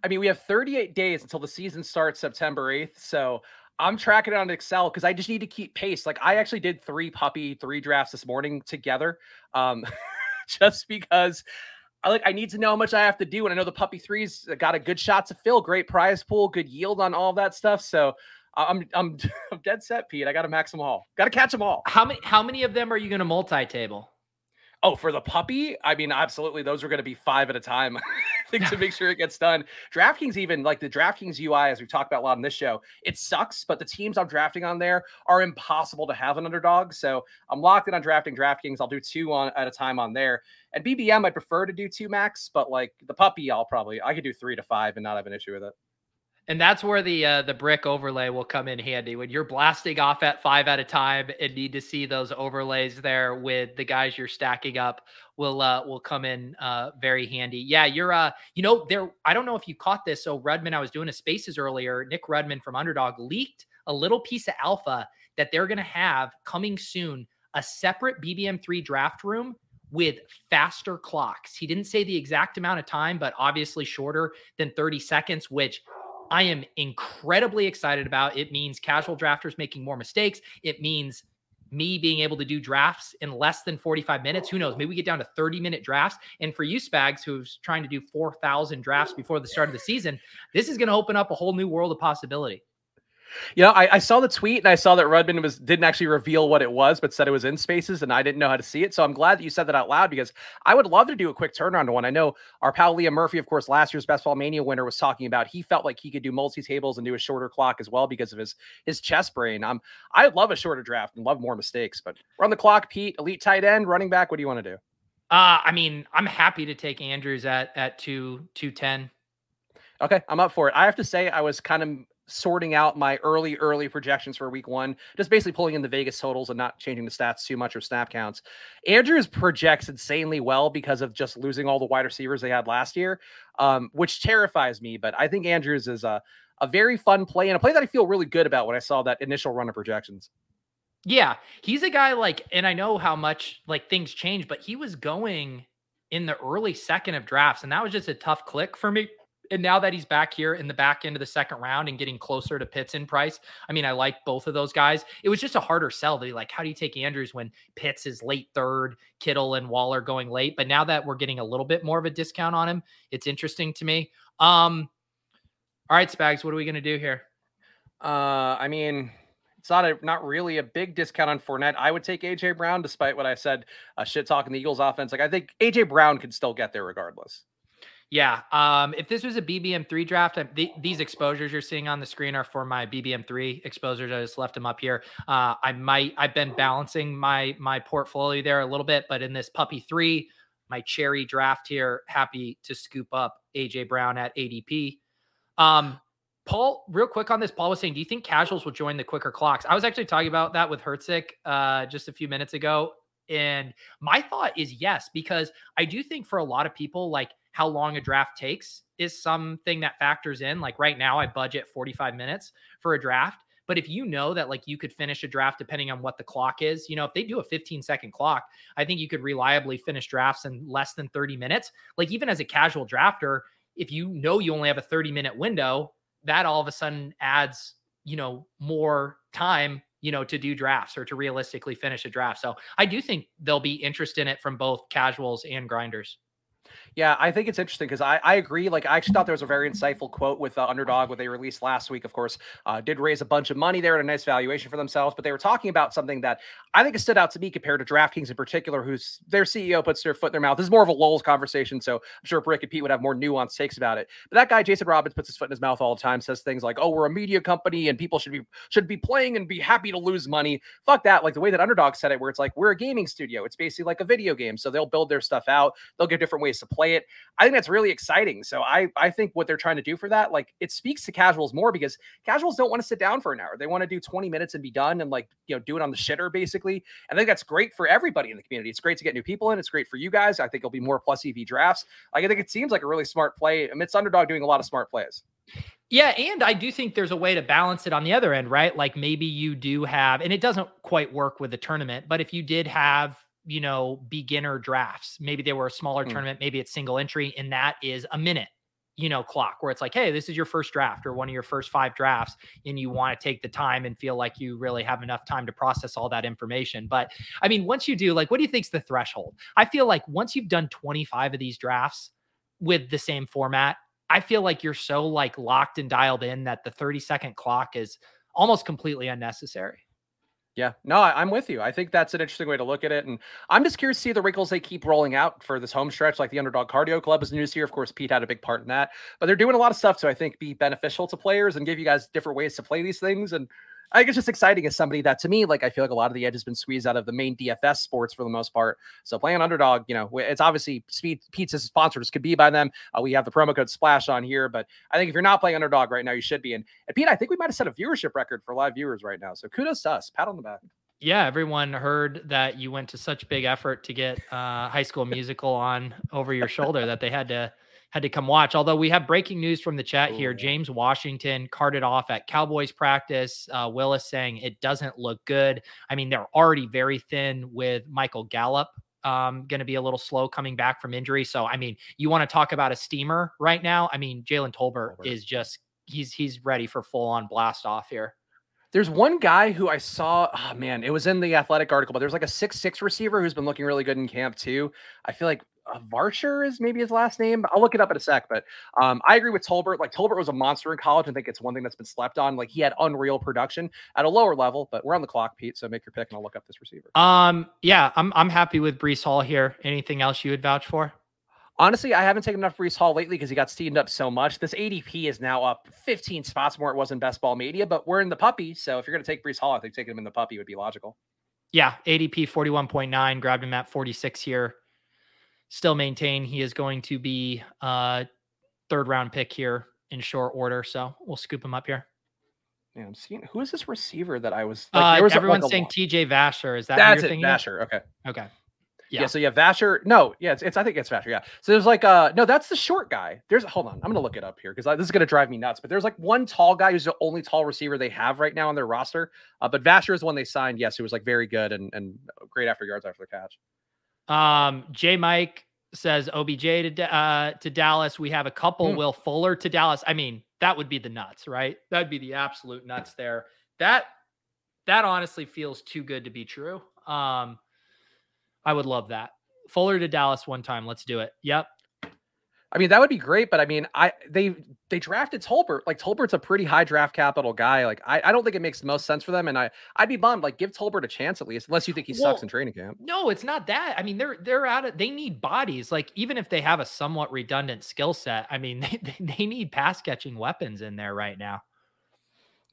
I mean, we have 38 days until the season starts September 8th. So I'm tracking it on Excel because I just need to keep pace. Like I actually did three puppy three drafts this morning together, um, just because I like I need to know how much I have to do, and I know the puppy threes got a good shot to fill, great prize pool, good yield on all that stuff. So I'm I'm I'm dead set, Pete. I got to max them all. Got to catch them all. How many how many of them are you going to multi-table? Oh, for the puppy, I mean, absolutely. Those are going to be five at a time. I think to make sure it gets done. DraftKings, even like the DraftKings UI, as we've talked about a lot on this show, it sucks. But the teams I'm drafting on there are impossible to have an underdog. So I'm locked in on drafting DraftKings. I'll do two on at a time on there. And BBM, I prefer to do two max, but like the puppy, I'll probably I could do three to five and not have an issue with it. And that's where the uh, the brick overlay will come in handy when you're blasting off at five at a time and need to see those overlays there with the guys you're stacking up will uh, will come in uh, very handy. Yeah, you're uh you know there I don't know if you caught this. So Rudman, I was doing a spaces earlier. Nick Rudman from Underdog leaked a little piece of alpha that they're gonna have coming soon, a separate BBM3 draft room with faster clocks. He didn't say the exact amount of time, but obviously shorter than 30 seconds, which I am incredibly excited about. It means casual drafters making more mistakes. It means me being able to do drafts in less than 45 minutes. Who knows? Maybe we get down to 30 minute drafts. And for you, Spags, who's trying to do 4,000 drafts before the start of the season, this is going to open up a whole new world of possibility. You know, I, I, saw the tweet and I saw that Rudman was didn't actually reveal what it was, but said it was in spaces, and I didn't know how to see it. So I'm glad that you said that out loud because I would love to do a quick turnaround to one. I know our pal Liam Murphy, of course, last year's Best Ball Mania winner, was talking about he felt like he could do multi tables and do a shorter clock as well because of his his chest brain. Um, I'd love a shorter draft and love more mistakes, but run the clock, Pete. Elite tight end, running back. What do you want to do? Uh, I mean, I'm happy to take Andrews at at two two ten. Okay, I'm up for it. I have to say, I was kind of sorting out my early, early projections for week one, just basically pulling in the Vegas totals and not changing the stats too much or snap counts. Andrews projects insanely well because of just losing all the wide receivers they had last year, um, which terrifies me. But I think Andrews is a, a very fun play and a play that I feel really good about when I saw that initial run of projections. Yeah, he's a guy like, and I know how much like things change, but he was going in the early second of drafts, and that was just a tough click for me and now that he's back here in the back end of the second round and getting closer to Pitts in price, I mean, I like both of those guys. It was just a harder sell to like, how do you take Andrews when Pitts is late third, Kittle and Waller going late? But now that we're getting a little bit more of a discount on him, it's interesting to me. Um, all right, Spags, what are we to do here? Uh, I mean, it's not a not really a big discount on Fournette. I would take AJ Brown, despite what I said, uh, shit talking the Eagles offense. Like I think AJ Brown could still get there regardless. Yeah. Um, if this was a BBM3 draft, th- these exposures you're seeing on the screen are for my BBM3 exposures. I just left them up here. Uh, I might, I've been balancing my, my portfolio there a little bit, but in this puppy three, my cherry draft here, happy to scoop up AJ Brown at ADP. Um, Paul, real quick on this, Paul was saying, do you think casuals will join the quicker clocks? I was actually talking about that with Hertzik uh, just a few minutes ago. And my thought is yes, because I do think for a lot of people, like how long a draft takes is something that factors in. Like right now, I budget 45 minutes for a draft. But if you know that like you could finish a draft depending on what the clock is, you know, if they do a 15 second clock, I think you could reliably finish drafts in less than 30 minutes. Like even as a casual drafter, if you know you only have a 30 minute window, that all of a sudden adds, you know, more time you know, to do drafts or to realistically finish a draft. So I do think there'll be interest in it from both casuals and grinders. Yeah, I think it's interesting because I, I agree. Like, I actually thought there was a very insightful quote with uh, Underdog, what they released last week, of course, uh, did raise a bunch of money there and a nice valuation for themselves. But they were talking about something that I think has stood out to me compared to DraftKings in particular, who's their CEO puts their foot in their mouth. This is more of a lulls conversation. So I'm sure Brick and Pete would have more nuanced takes about it. But that guy, Jason Robins, puts his foot in his mouth all the time, says things like, oh, we're a media company and people should be should be playing and be happy to lose money. Fuck that. Like the way that Underdog said it, where it's like, we're a gaming studio. It's basically like a video game. So they'll build their stuff out, they'll give different ways to play play it. I think that's really exciting. So I I think what they're trying to do for that, like it speaks to casuals more because casuals don't want to sit down for an hour. They want to do 20 minutes and be done and like you know do it on the shitter basically. And I think that's great for everybody in the community. It's great to get new people in. It's great for you guys. I think it'll be more plus EV drafts. Like I think it seems like a really smart play. I Amidst underdog doing a lot of smart plays. Yeah, and I do think there's a way to balance it on the other end, right? Like maybe you do have, and it doesn't quite work with the tournament, but if you did have, you know, beginner drafts, maybe they were a smaller mm. tournament, maybe it's single entry, and that is a minute, you know, clock where it's like, hey, this is your first draft or one of your first five drafts, and you want to take the time and feel like you really have enough time to process all that information. But I mean, once you do, like, what do you think's the threshold? I feel like once you've done 25 of these drafts with the same format, I feel like you're so like locked and dialed in that the 30 second clock is almost completely unnecessary. Yeah, no, I, am with you. I think that's an interesting way to look at it. And I'm just curious to see the wrinkles they keep rolling out for this home stretch, like the Underdog Cardio Club is new this year. Of course, Pete had a big part in that, but they're doing a lot of stuff to, I think, be beneficial to players and give you guys different ways to play these things. And I think it's just exciting as somebody that to me, like I feel like a lot of the edge has been squeezed out of the main DFS sports for the most part. So playing underdog, you know, it's obviously Speed Pizza's sponsors could be by them. Uh, we have the promo code Splash on here, but I think if you're not playing underdog right now, you should be. And, and Pete, I think we might have set a viewership record for live viewers right now. So kudos to us. Pat on the back. Yeah, everyone heard that you went to such big effort to get uh, High School Musical on over your shoulder that they had to had to come watch. Although we have breaking news from the chat here. James Washington carted off at Cowboys practice. Uh, Willis saying it doesn't look good. I mean, they're already very thin with Michael Gallup. Um, going to be a little slow coming back from injury. So, I mean, you want to talk about a steamer right now? I mean, Jalen Tolbert, Tolbert is just he's he's ready for full on blast off here. There's one guy who I saw. Oh man, it was in the athletic article, but there's like a six six receiver who's been looking really good in camp too. I feel like uh, Vasher is maybe his last name. I'll look it up in a sec. But um, I agree with Tolbert. Like Tolbert was a monster in college. I think it's one thing that's been slept on. Like he had unreal production at a lower level. But we're on the clock, Pete. So make your pick, and I'll look up this receiver. Um, yeah, I'm I'm happy with Breece Hall here. Anything else you would vouch for? Honestly, I haven't taken enough Breece Hall lately because he got steamed up so much. This ADP is now up 15 spots more it was in Best Ball Mania, but we're in the puppy. So if you're going to take Breece Hall, I think taking him in the puppy would be logical. Yeah, ADP 41.9, grabbed him at 46 here still maintain he is going to be a third round pick here in short order. So we'll scoop him up here. Yeah, I'm seeing who is this receiver that I was like, uh, was everyone's like saying TJ Vasher. Is that that's it? Vasher. Okay. Okay. Yeah. yeah. So have Vasher. No, yeah, it's, it's I think it's Vasher. Yeah. So there's like uh no, that's the short guy. There's hold on, I'm gonna look it up here because this is gonna drive me nuts. But there's like one tall guy who's the only tall receiver they have right now on their roster. Uh, but Vasher is the one they signed. Yes, who was like very good and and great after yards after the catch. Um, J Mike says OBJ to uh, to Dallas. We have a couple. Mm. Will Fuller to Dallas. I mean, that would be the nuts, right? That'd be the absolute nuts there. That that honestly feels too good to be true. Um, I would love that. Fuller to Dallas one time. Let's do it. Yep. I mean, that would be great, but I mean, I they they drafted Tolbert. Like Tolbert's a pretty high draft capital guy. Like I, I don't think it makes the most sense for them. And I I'd be bummed. Like give Tolbert a chance at least, unless you think he well, sucks in training camp. No, it's not that. I mean, they're they're out of they need bodies. Like even if they have a somewhat redundant skill set, I mean, they, they need pass catching weapons in there right now.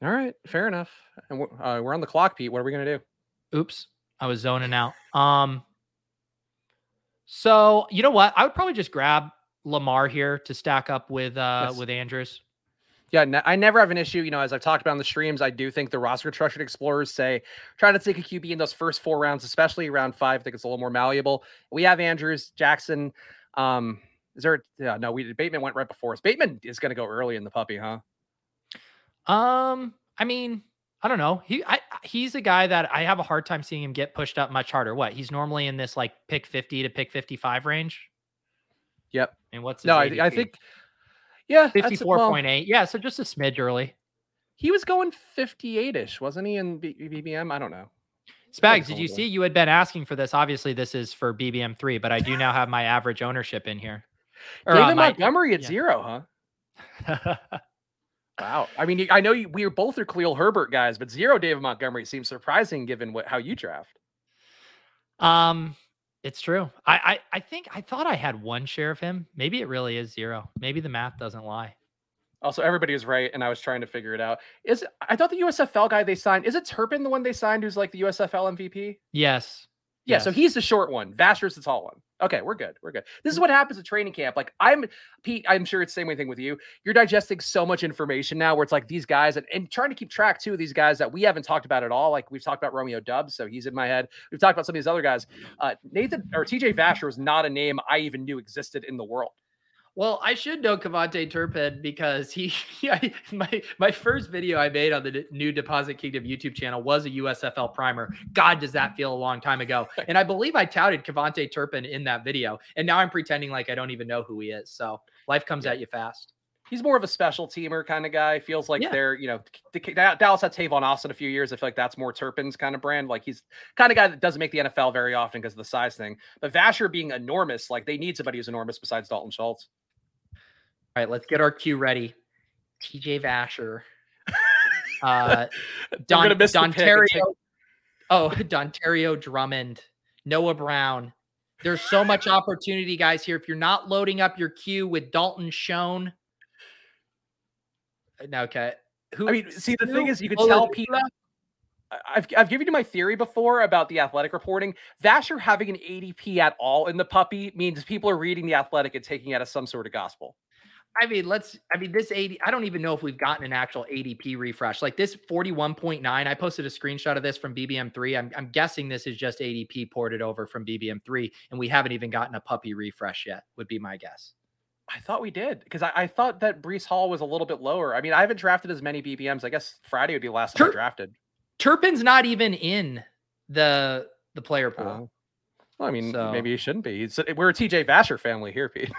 All right, fair enough. And we're, uh, we're on the clock, Pete. What are we gonna do? Oops, I was zoning out. Um. So you know what? I would probably just grab Lamar here to stack up with uh yes. with Andrews? Yeah, I never have an issue. You know, as I've talked about on the streams, I do think the roster construction explorers say try to take a QB in those first four rounds, especially round five. I think it's a little more malleable. We have Andrews, Jackson. Um, is there? Yeah, no, we did Bateman went right before us. Bateman is going to go early in the puppy, huh? Um, I mean, I don't know. He I he's a guy that I have a hard time seeing him get pushed up much harder. What? He's normally in this like pick 50 to pick 55 range. Yep. And what's no? I, I, think yeah, fifty-four point eight. Yeah, so just a smidge early. He was going fifty-eight-ish, wasn't he? In B- BBM, I don't know. Spags, did you see? You had been asking for this. Obviously, this is for BBM three, but I do now have my average ownership in here. Or, David uh, my, Montgomery at yeah. zero, huh? wow. I mean, I know you, we are both are Khalil Herbert guys, but zero David Montgomery seems surprising given what how you draft. Um, it's true. I, I I think I thought I had one share of him. Maybe it really is zero. Maybe the math doesn't lie. Also, everybody is right, and I was trying to figure it out. Is I thought the USFL guy they signed is it Turpin the one they signed who's like the USFL MVP? Yes. Yeah, yes. so he's the short one. Vasher's the tall one. Okay, we're good. We're good. This is what happens at training camp. Like I'm Pete, I'm sure it's the same thing with you. You're digesting so much information now where it's like these guys and, and trying to keep track too of these guys that we haven't talked about at all. Like we've talked about Romeo Doubs, so he's in my head. We've talked about some of these other guys. Uh, Nathan or TJ Vasher was not a name I even knew existed in the world. Well, I should know KaVontae Turpin because he, my my first video I made on the new Deposit Kingdom YouTube channel was a USFL primer. God, does that feel a long time ago? And I believe I touted KaVontae Turpin in that video, and now I'm pretending like I don't even know who he is. So life comes yeah. at you fast. He's more of a special teamer kind of guy. Feels like yeah. they're, you know, Dallas had Tavon Austin a few years. I feel like that's more Turpin's kind of brand. Like he's kind of guy that doesn't make the NFL very often because of the size thing. But Vasher being enormous, like they need somebody who's enormous besides Dalton Schultz. All right, let's get our cue ready. TJ Vasher. Uh, Don, Dontario. Oh, Dontario Drummond, Noah Brown. There's so much opportunity, guys, here. If you're not loading up your queue with Dalton Schoen. Uh, okay. Who, I mean, see, the thing is, you can tell people. I've, I've given you my theory before about the athletic reporting. Vasher having an ADP at all in the puppy means people are reading the athletic and taking it as some sort of gospel. I mean, let's. I mean, this 80. I don't even know if we've gotten an actual ADP refresh. Like this 41.9. I posted a screenshot of this from BBM3. I'm, I'm guessing this is just ADP ported over from BBM3, and we haven't even gotten a puppy refresh yet. Would be my guess. I thought we did because I, I, thought that Breece Hall was a little bit lower. I mean, I haven't drafted as many BBMs. I guess Friday would be the last time I drafted. Turpin's not even in the the player pool. Uh, well, I mean, so. maybe he shouldn't be. It's, we're a TJ Vasher family here, Pete.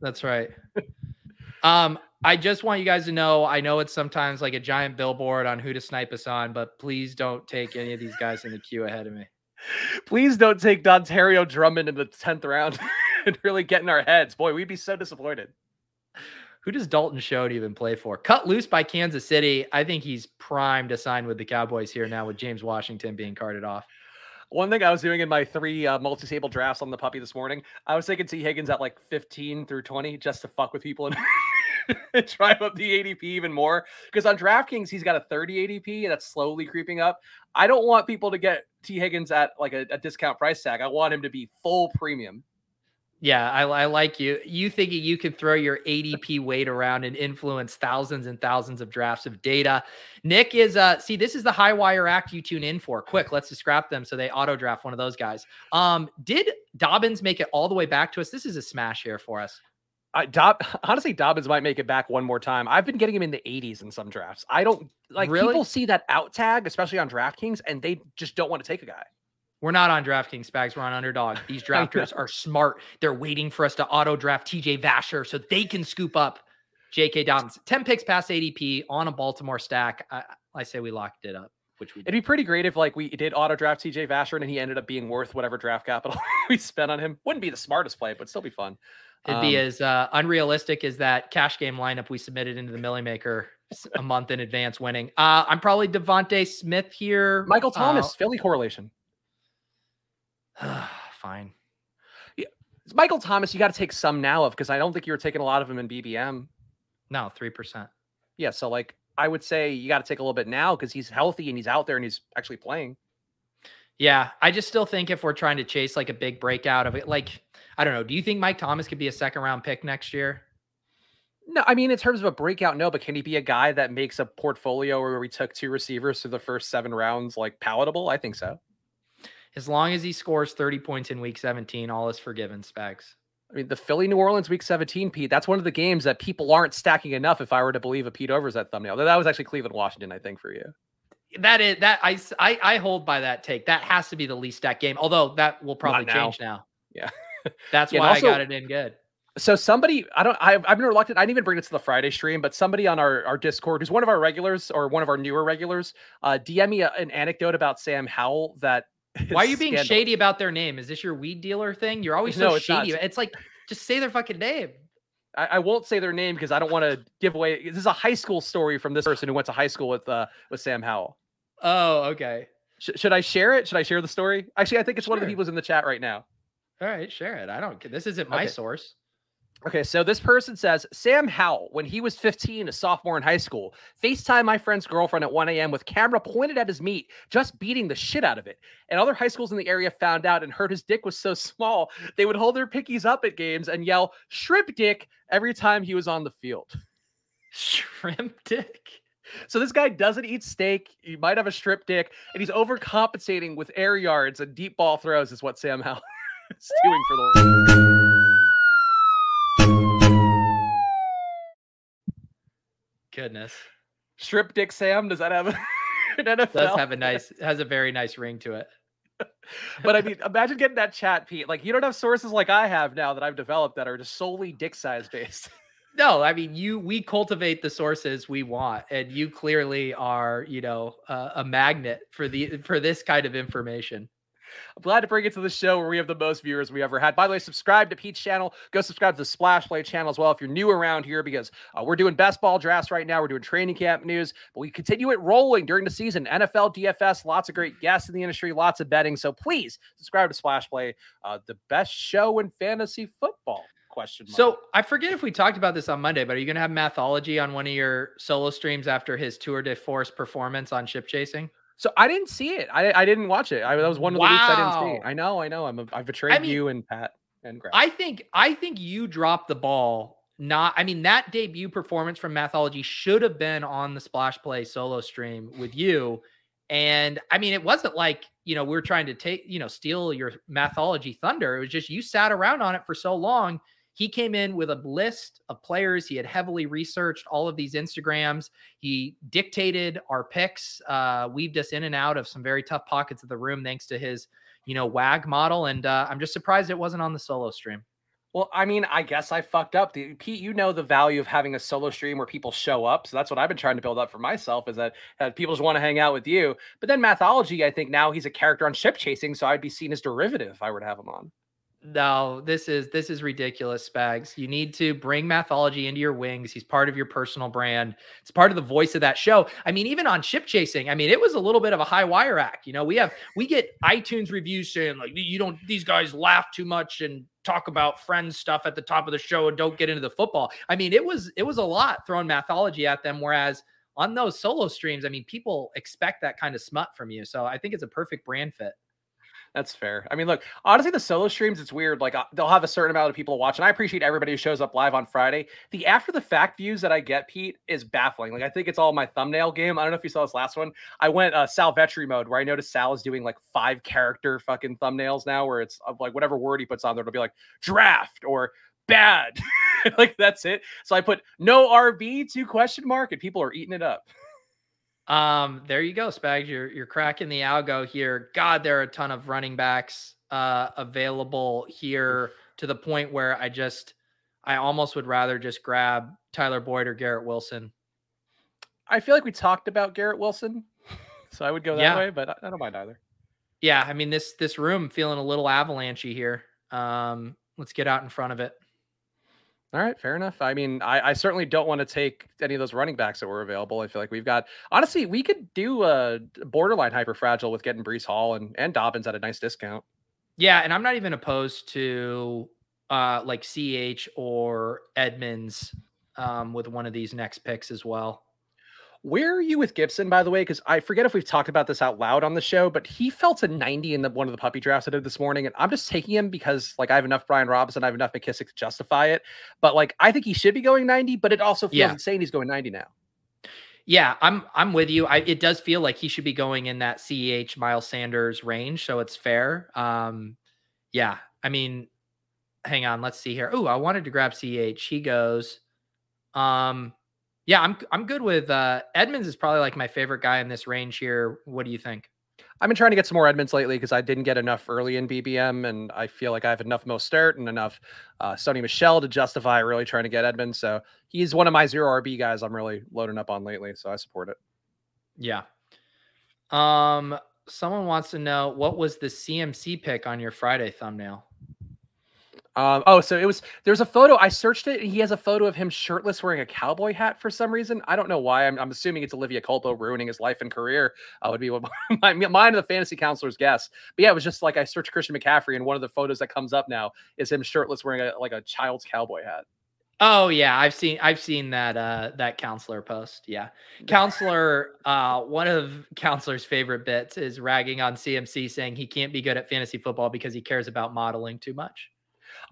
That's right. Um, I just want you guys to know. I know it's sometimes like a giant billboard on who to snipe us on, but please don't take any of these guys in the queue ahead of me. Please don't take Dontario Drummond in the tenth round and really get in our heads. Boy, we'd be so disappointed. Who does Dalton Schoen even play for? Cut loose by Kansas City. I think he's primed to sign with the Cowboys here now with James Washington being carted off. One thing I was doing in my three uh, multi-table drafts on the puppy this morning, I was taking Tee Higgins at like 15 through 20 just to fuck with people and drive up the ADP even more. Because on DraftKings, he's got a 30 ADP and that's slowly creeping up. I don't want people to get Tee Higgins at like a, a discount price tag. I want him to be full premium. Yeah, I, I, like you. You thinking you can throw your ADP weight around and influence thousands and thousands of drafts of data. Nick is uh see, this is the high wire act you tune in for. Quick, let's just scrap them so they auto draft one of those guys. Um, did Dobbins make it all the way back to us? This is a smash here for us. I, Dob, honestly, Dobbins might make it back one more time. I've been getting him in the 80s in some drafts. I don't like really? people see that out tag, especially on DraftKings, and they just don't want to take a guy. We're not on DraftKings Spags. We're on Underdog. These drafters are smart. They're waiting for us to auto draft TJ Vasher so they can scoop up J.K. Dobbins. 10 picks past ADP on a Baltimore stack. I, I say we locked it up. Which we It'd be pretty great if like we did auto draft TJ Vasher and he ended up being worth whatever draft capital we spent on him. Wouldn't be the smartest play, but still be fun. It'd um, be as uh, unrealistic as that cash game lineup we submitted into the Milly Maker a month in advance winning. Uh, I'm probably DeVonta Smith here. Michael Thomas, uh, Philly correlation. Fine. Yeah. Michael Thomas, you got to take some now of because I don't think you were taking a lot of them in BBM. No, 3%. Yeah. So, like, I would say you got to take a little bit now because he's healthy and he's out there and he's actually playing. Yeah. I just still think if we're trying to chase like a big breakout of it, like, I don't know. Do you think Mike Thomas could be a second round pick next year? No, I mean in terms of a breakout, no. But can he be a guy that makes a portfolio where we took two receivers through the first seven rounds like palatable? I think so. As long as he scores 30 points in week 17, all is forgiven, Spags. I mean, the Philly New Orleans week 17, Pete, that's one of the games that people aren't stacking enough if I were to believe a Pete Overs that thumbnail. That was actually Cleveland, Washington, I think, for you. That is that I, I I hold by that take. That has to be the least stacked game, although that will probably now. change now. Yeah. That's why also, I got it in good. So somebody, I don't, I've, I've been reluctant. I didn't even bring it to the Friday stream, but somebody on our, our Discord, who's one of our regulars or one of our newer regulars, uh, DM me an anecdote about Sam Howell that why are you being shady about their name? Is this your weed dealer thing? You're always so no, it's shady. Not. It's like just say their fucking name. I, I won't say their name because I don't want to give away. This is a high school story from this person who went to high school with uh with Sam Howell. Oh, okay. Sh- should I share it? Should I share the story? Actually, I think it's sure. one of the people's in the chat right now. All right, share it. I don't. This isn't my okay. source. Okay, so this person says Sam Howell, when he was 15, a sophomore in high school, FaceTime my friend's girlfriend at 1 a.m. with camera pointed at his meat, just beating the shit out of it. And other high schools in the area found out and heard his dick was so small, they would hold their pickies up at games and yell shrimp dick every time he was on the field. Shrimp dick. So this guy doesn't eat steak. He might have a strip dick, and he's overcompensating with air yards and deep ball throws, is what Sam Howell is doing for the. Goodness. Strip Dick Sam, does that have an NFL? Does have a nice has a very nice ring to it. but I mean, imagine getting that chat, Pete. Like you don't have sources like I have now that I've developed that are just solely dick size based. No, I mean you. We cultivate the sources we want, and you clearly are, you know, uh, a magnet for the for this kind of information. I'm glad to bring it to the show where we have the most viewers we ever had. By the way, subscribe to Pete's channel. Go subscribe to the Splash Play channel as well if you're new around here because uh, we're doing best ball drafts right now. We're doing training camp news, but we continue it rolling during the season. NFL, DFS, lots of great guests in the industry, lots of betting. So please subscribe to Splash Play, uh, the best show in fantasy football. Question mark. So I forget if we talked about this on Monday, but are you going to have Mathology on one of your solo streams after his Tour de Force performance on ship chasing? So I didn't see it. I, I didn't watch it. I, that was one of the weeks I didn't see. I know, I know. I'm a, I've betrayed I mean, you and Pat and Greg. I think I think you dropped the ball. Not, I mean, that debut performance from Mathology should have been on the Splash Play solo stream with you. And I mean, it wasn't like you know we are trying to take you know steal your Mathology thunder. It was just you sat around on it for so long he came in with a list of players. He had heavily researched all of these Instagrams. He dictated our picks, uh, weaved us in and out of some very tough pockets of the room thanks to his, you know, WAG model. And uh, I'm just surprised it wasn't on the solo stream. Well, I mean, I guess I fucked up. The, Pete, you know the value of having a solo stream where people show up. So that's what I've been trying to build up for myself is that, that people just want to hang out with you. But then Mathology, I think now he's a character on ship chasing. So I'd be seen as derivative if I were to have him on. No, this is this is ridiculous, Spags. You need to bring Mathology into your wings. He's part of your personal brand. It's part of the voice of that show. I mean, even on ship chasing, I mean, it was a little bit of a high wire act. You know, we have we get iTunes reviews saying like you don't these guys laugh too much and talk about friends stuff at the top of the show and don't get into the football. I mean, it was it was a lot throwing Mathology at them. Whereas on those solo streams, I mean, people expect that kind of smut from you. So I think it's a perfect brand fit. That's fair. I mean, look, honestly, the solo streams, it's weird. Like, uh, they'll have a certain amount of people to watch, and I appreciate everybody who shows up live on Friday. The after the fact views that I get, Pete, is baffling. Like, I think it's all my thumbnail game. I don't know if you saw this last one. I went uh, Sal Vetri mode where I noticed Sal is doing like five character fucking thumbnails now, where it's uh, like whatever word he puts on there, it'll be like draft or bad. like, that's it. So I put no RB to question mark, and people are eating it up. Um, there you go, Spags. You're you're cracking the algo here. God, there are a ton of running backs uh available here to the point where I just I almost would rather just grab Tyler Boyd or Garrett Wilson. I feel like we talked about Garrett Wilson, so I would go that yeah. way, but I, don't mind either. Yeah, I mean this this room feeling a little avalanchy here. Um, let's get out in front of it. All right, fair enough. I mean, I, I certainly don't want to take any of those running backs that were available. I feel like we've got honestly, we could do a borderline hyper fragile with getting Breece Hall and, and Dobbins at a nice discount. Yeah, and I'm not even opposed to uh like CH or Edmonds um with one of these next picks as well. Where are you with Gibson, by the way? Because I forget if we've talked about this out loud on the show, but he fell to 90 in the, one of the puppy drafts I did this morning. And I'm just taking him because like I have enough Brian Robinson, I have enough McKissic to justify it. But like I think he should be going 90, but it also feels yeah. insane he's going 90 now. Yeah, I'm I'm with you. I, it does feel like he should be going in that CH Miles Sanders range, so it's fair. Um, yeah, I mean, hang on, let's see here. Oh, I wanted to grab CH. He goes. Um, yeah, I'm I'm good with uh, Edmonds. Is probably like my favorite guy in this range here. What do you think? I've been trying to get some more Edmonds lately because I didn't get enough early in BBM, and I feel like I have enough Mostert and enough uh, Sony Michel to justify really trying to get Edmonds. So he's one of my zero RB guys. I'm really loading up on lately, so I support it. Yeah. Um. Someone wants to know what was the CMC pick on your Friday thumbnail. Um, oh, so it was there's a photo. I searched it, and he has a photo of him shirtless wearing a cowboy hat for some reason. I don't know why. I'm, I'm assuming it's Olivia Culpo ruining his life and career. Uh, would be what my mine of the fantasy counselor's guess. But yeah, it was just like I searched Christian McCaffrey, and one of the photos that comes up now is him shirtless wearing a like a child's cowboy hat. Oh yeah, I've seen I've seen that uh that counselor post. Yeah. Counselor uh one of counselor's favorite bits is ragging on CMC saying he can't be good at fantasy football because he cares about modeling too much.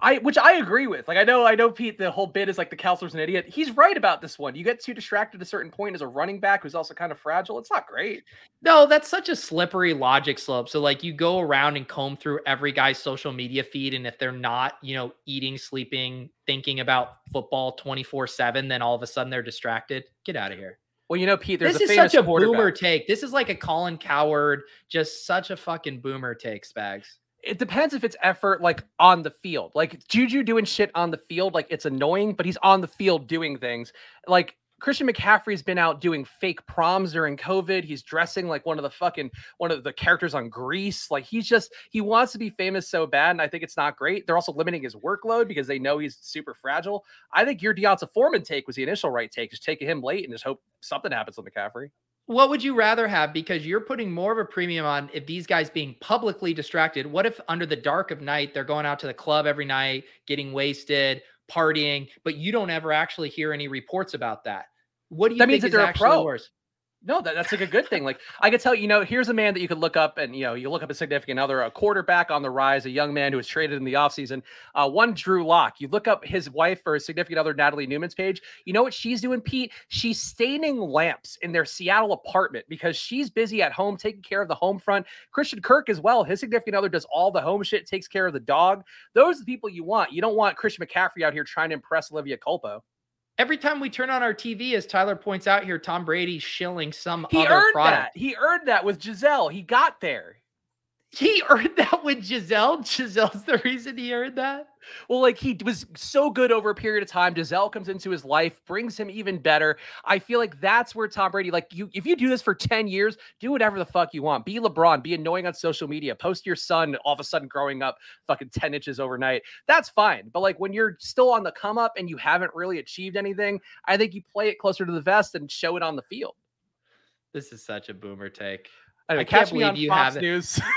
I which I agree with. Like I know I know Pete the whole bit is like the counselor's an idiot. He's right about this one. You get too distracted at a certain point as a running back who's also kind of fragile. It's not great. No, that's such a slippery logic slope. So like you go around and comb through every guy's social media feed and if they're not, you know, eating, sleeping, thinking about football 24/7, then all of a sudden they're distracted. Get out of here. Well, you know, Pete, there's this a is such a boomer take. This is like a Colin Cowherd, just such a fucking boomer take, Spags it depends if it's effort like on the field. Like Juju doing shit on the field, like it's annoying, but he's on the field doing things. Like Christian McCaffrey's been out doing fake proms during COVID. He's dressing like one of the fucking one of the characters on Grease. Like he's just he wants to be famous so bad, and I think it's not great. They're also limiting his workload because they know he's super fragile. I think your D'Onta Foreman take was the initial right take, just taking him late and just hope something happens with McCaffrey what would you rather have? Because you're putting more of a premium on if these guys being publicly distracted. What if under the dark of night, they're going out to the club every night, getting wasted, partying, but you don't ever actually hear any reports about that? What do you that think means that they're actually a pro. worse? No, that, that's like a good thing. Like I could tell you, know, here's a man that you could look up and, you know, you look up a significant other, a quarterback on the rise, a young man who was traded in the offseason. Uh, one Drew Lock. You look up his wife or his significant other, Natalie Newman's page. You know what she's doing, Pete? She's staining lamps in their Seattle apartment because she's busy at home taking care of the home front. Christian Kirk as well. His significant other does all the home shit, takes care of the dog. Those are the people you want. You don't want Christian McCaffrey out here trying to impress Olivia Culpo. Every time we turn on our TV, as Tyler points out here, Tom Brady shilling some he other earned product. That. He earned that with Gisele. He got there. He earned that with Gisele. Gisele's the reason he earned that. Well, like he was so good over a period of time. Gisele comes into his life, brings him even better. I feel like that's where Tom Brady, like you, if you do this for 10 years, do whatever the fuck you want. Be LeBron, be annoying on social media, post your son all of a sudden growing up fucking 10 inches overnight. That's fine. But like when you're still on the come up and you haven't really achieved anything, I think you play it closer to the vest and show it on the field. This is such a boomer take. I catch me on you Fox News.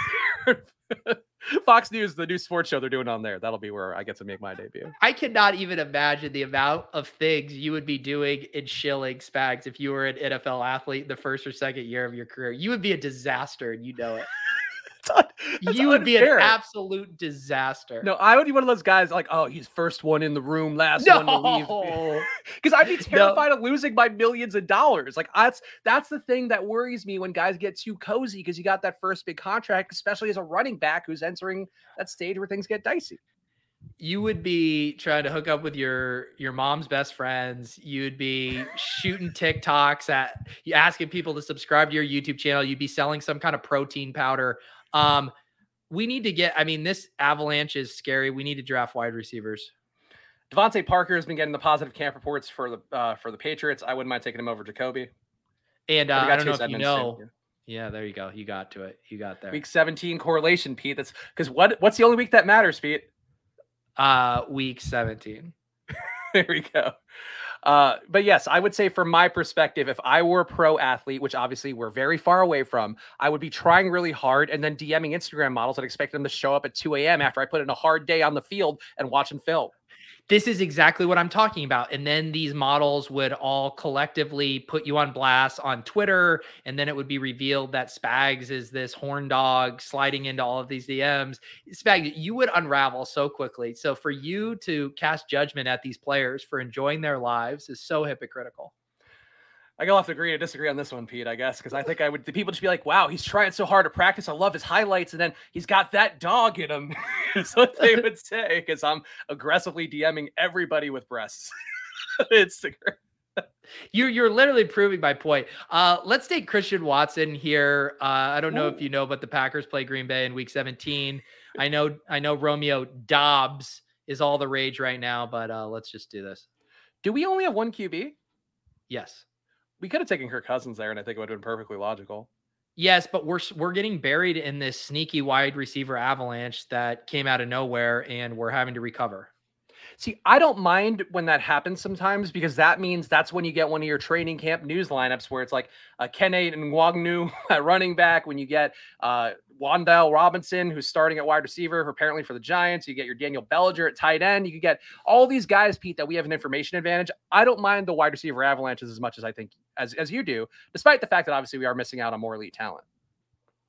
Fox News, the new sports show they're doing on there. That'll be where I get to make my debut. I cannot even imagine the amount of things you would be doing in shilling spags if you were an NFL athlete the first or second year of your career. You would be a disaster and you know it. you would be an absolute disaster. No, I would be one of those guys like, oh, he's first one in the room, last no. one to leave. Because I'd be terrified no. of losing my millions of dollars. Like that's that's the thing that worries me when guys get too cozy because you got that first big contract, especially as a running back who's entering that stage where things get dicey you would be trying to hook up with your your mom's best friends you'd be shooting tiktoks at you asking people to subscribe to your youtube channel you'd be selling some kind of protein powder um, we need to get. I mean, this avalanche is scary. We need to draft wide receivers. DeVante Parker has been getting the positive camp reports for the uh, for the Patriots. I wouldn't mind taking him over Jakobi. And uh, I don't know if you know. Yeah, there you go. You got to it. You got there. Week 17 correlation, Pete. That's because what what's the only week that matters, Pete? Uh week 17. there we go. Uh, but yes, I would say from my perspective, if I were a pro athlete, which obviously we're very far away from, I would be trying really hard and then DMing Instagram models and expect them to show up at 2 a.m. after I put in a hard day on the field and watching film this is exactly what I'm talking about. And then these models would all collectively put you on blast on Twitter. And then it would be revealed that Spags is this horn dog sliding into all of these DMs. Spags, you would unravel so quickly. So for you to cast judgment at these players for enjoying their lives is so hypocritical. I will have to agree to disagree on this one, Pete. I guess because I think I would. The people just be like, "Wow, he's trying so hard to practice. I love his highlights, and then he's got that dog in him." is what they would say because I'm aggressively DMing everybody with breasts. Instagram. You're you're literally proving my point. Uh, let's take Christian Watson here. Uh, I don't know Ooh. if you know, but the Packers play Green Bay in Week 17. I know I know Romeo Doubs is all the rage right now, but uh, let's just do this. Do we only have one QB? Yes we could have taken Kirk Cousins there, and I think it would have been perfectly logical. Yes, but we're we're getting buried in this sneaky wide receiver avalanche that came out of nowhere, and we're having to recover. See, I don't mind when that happens sometimes because that means that's when you get one of your training camp news lineups where it's like a Kene Nwangwu at running back, when you get uh, Wan'Dale Robinson, who's starting at wide receiver, apparently for the Giants. You get your Daniel Bellinger at tight end. You can get all these guys, Pete, that we have an information advantage. I don't mind the wide receiver avalanches as much as I think as, as you do, despite the fact that obviously we are missing out on more elite talent.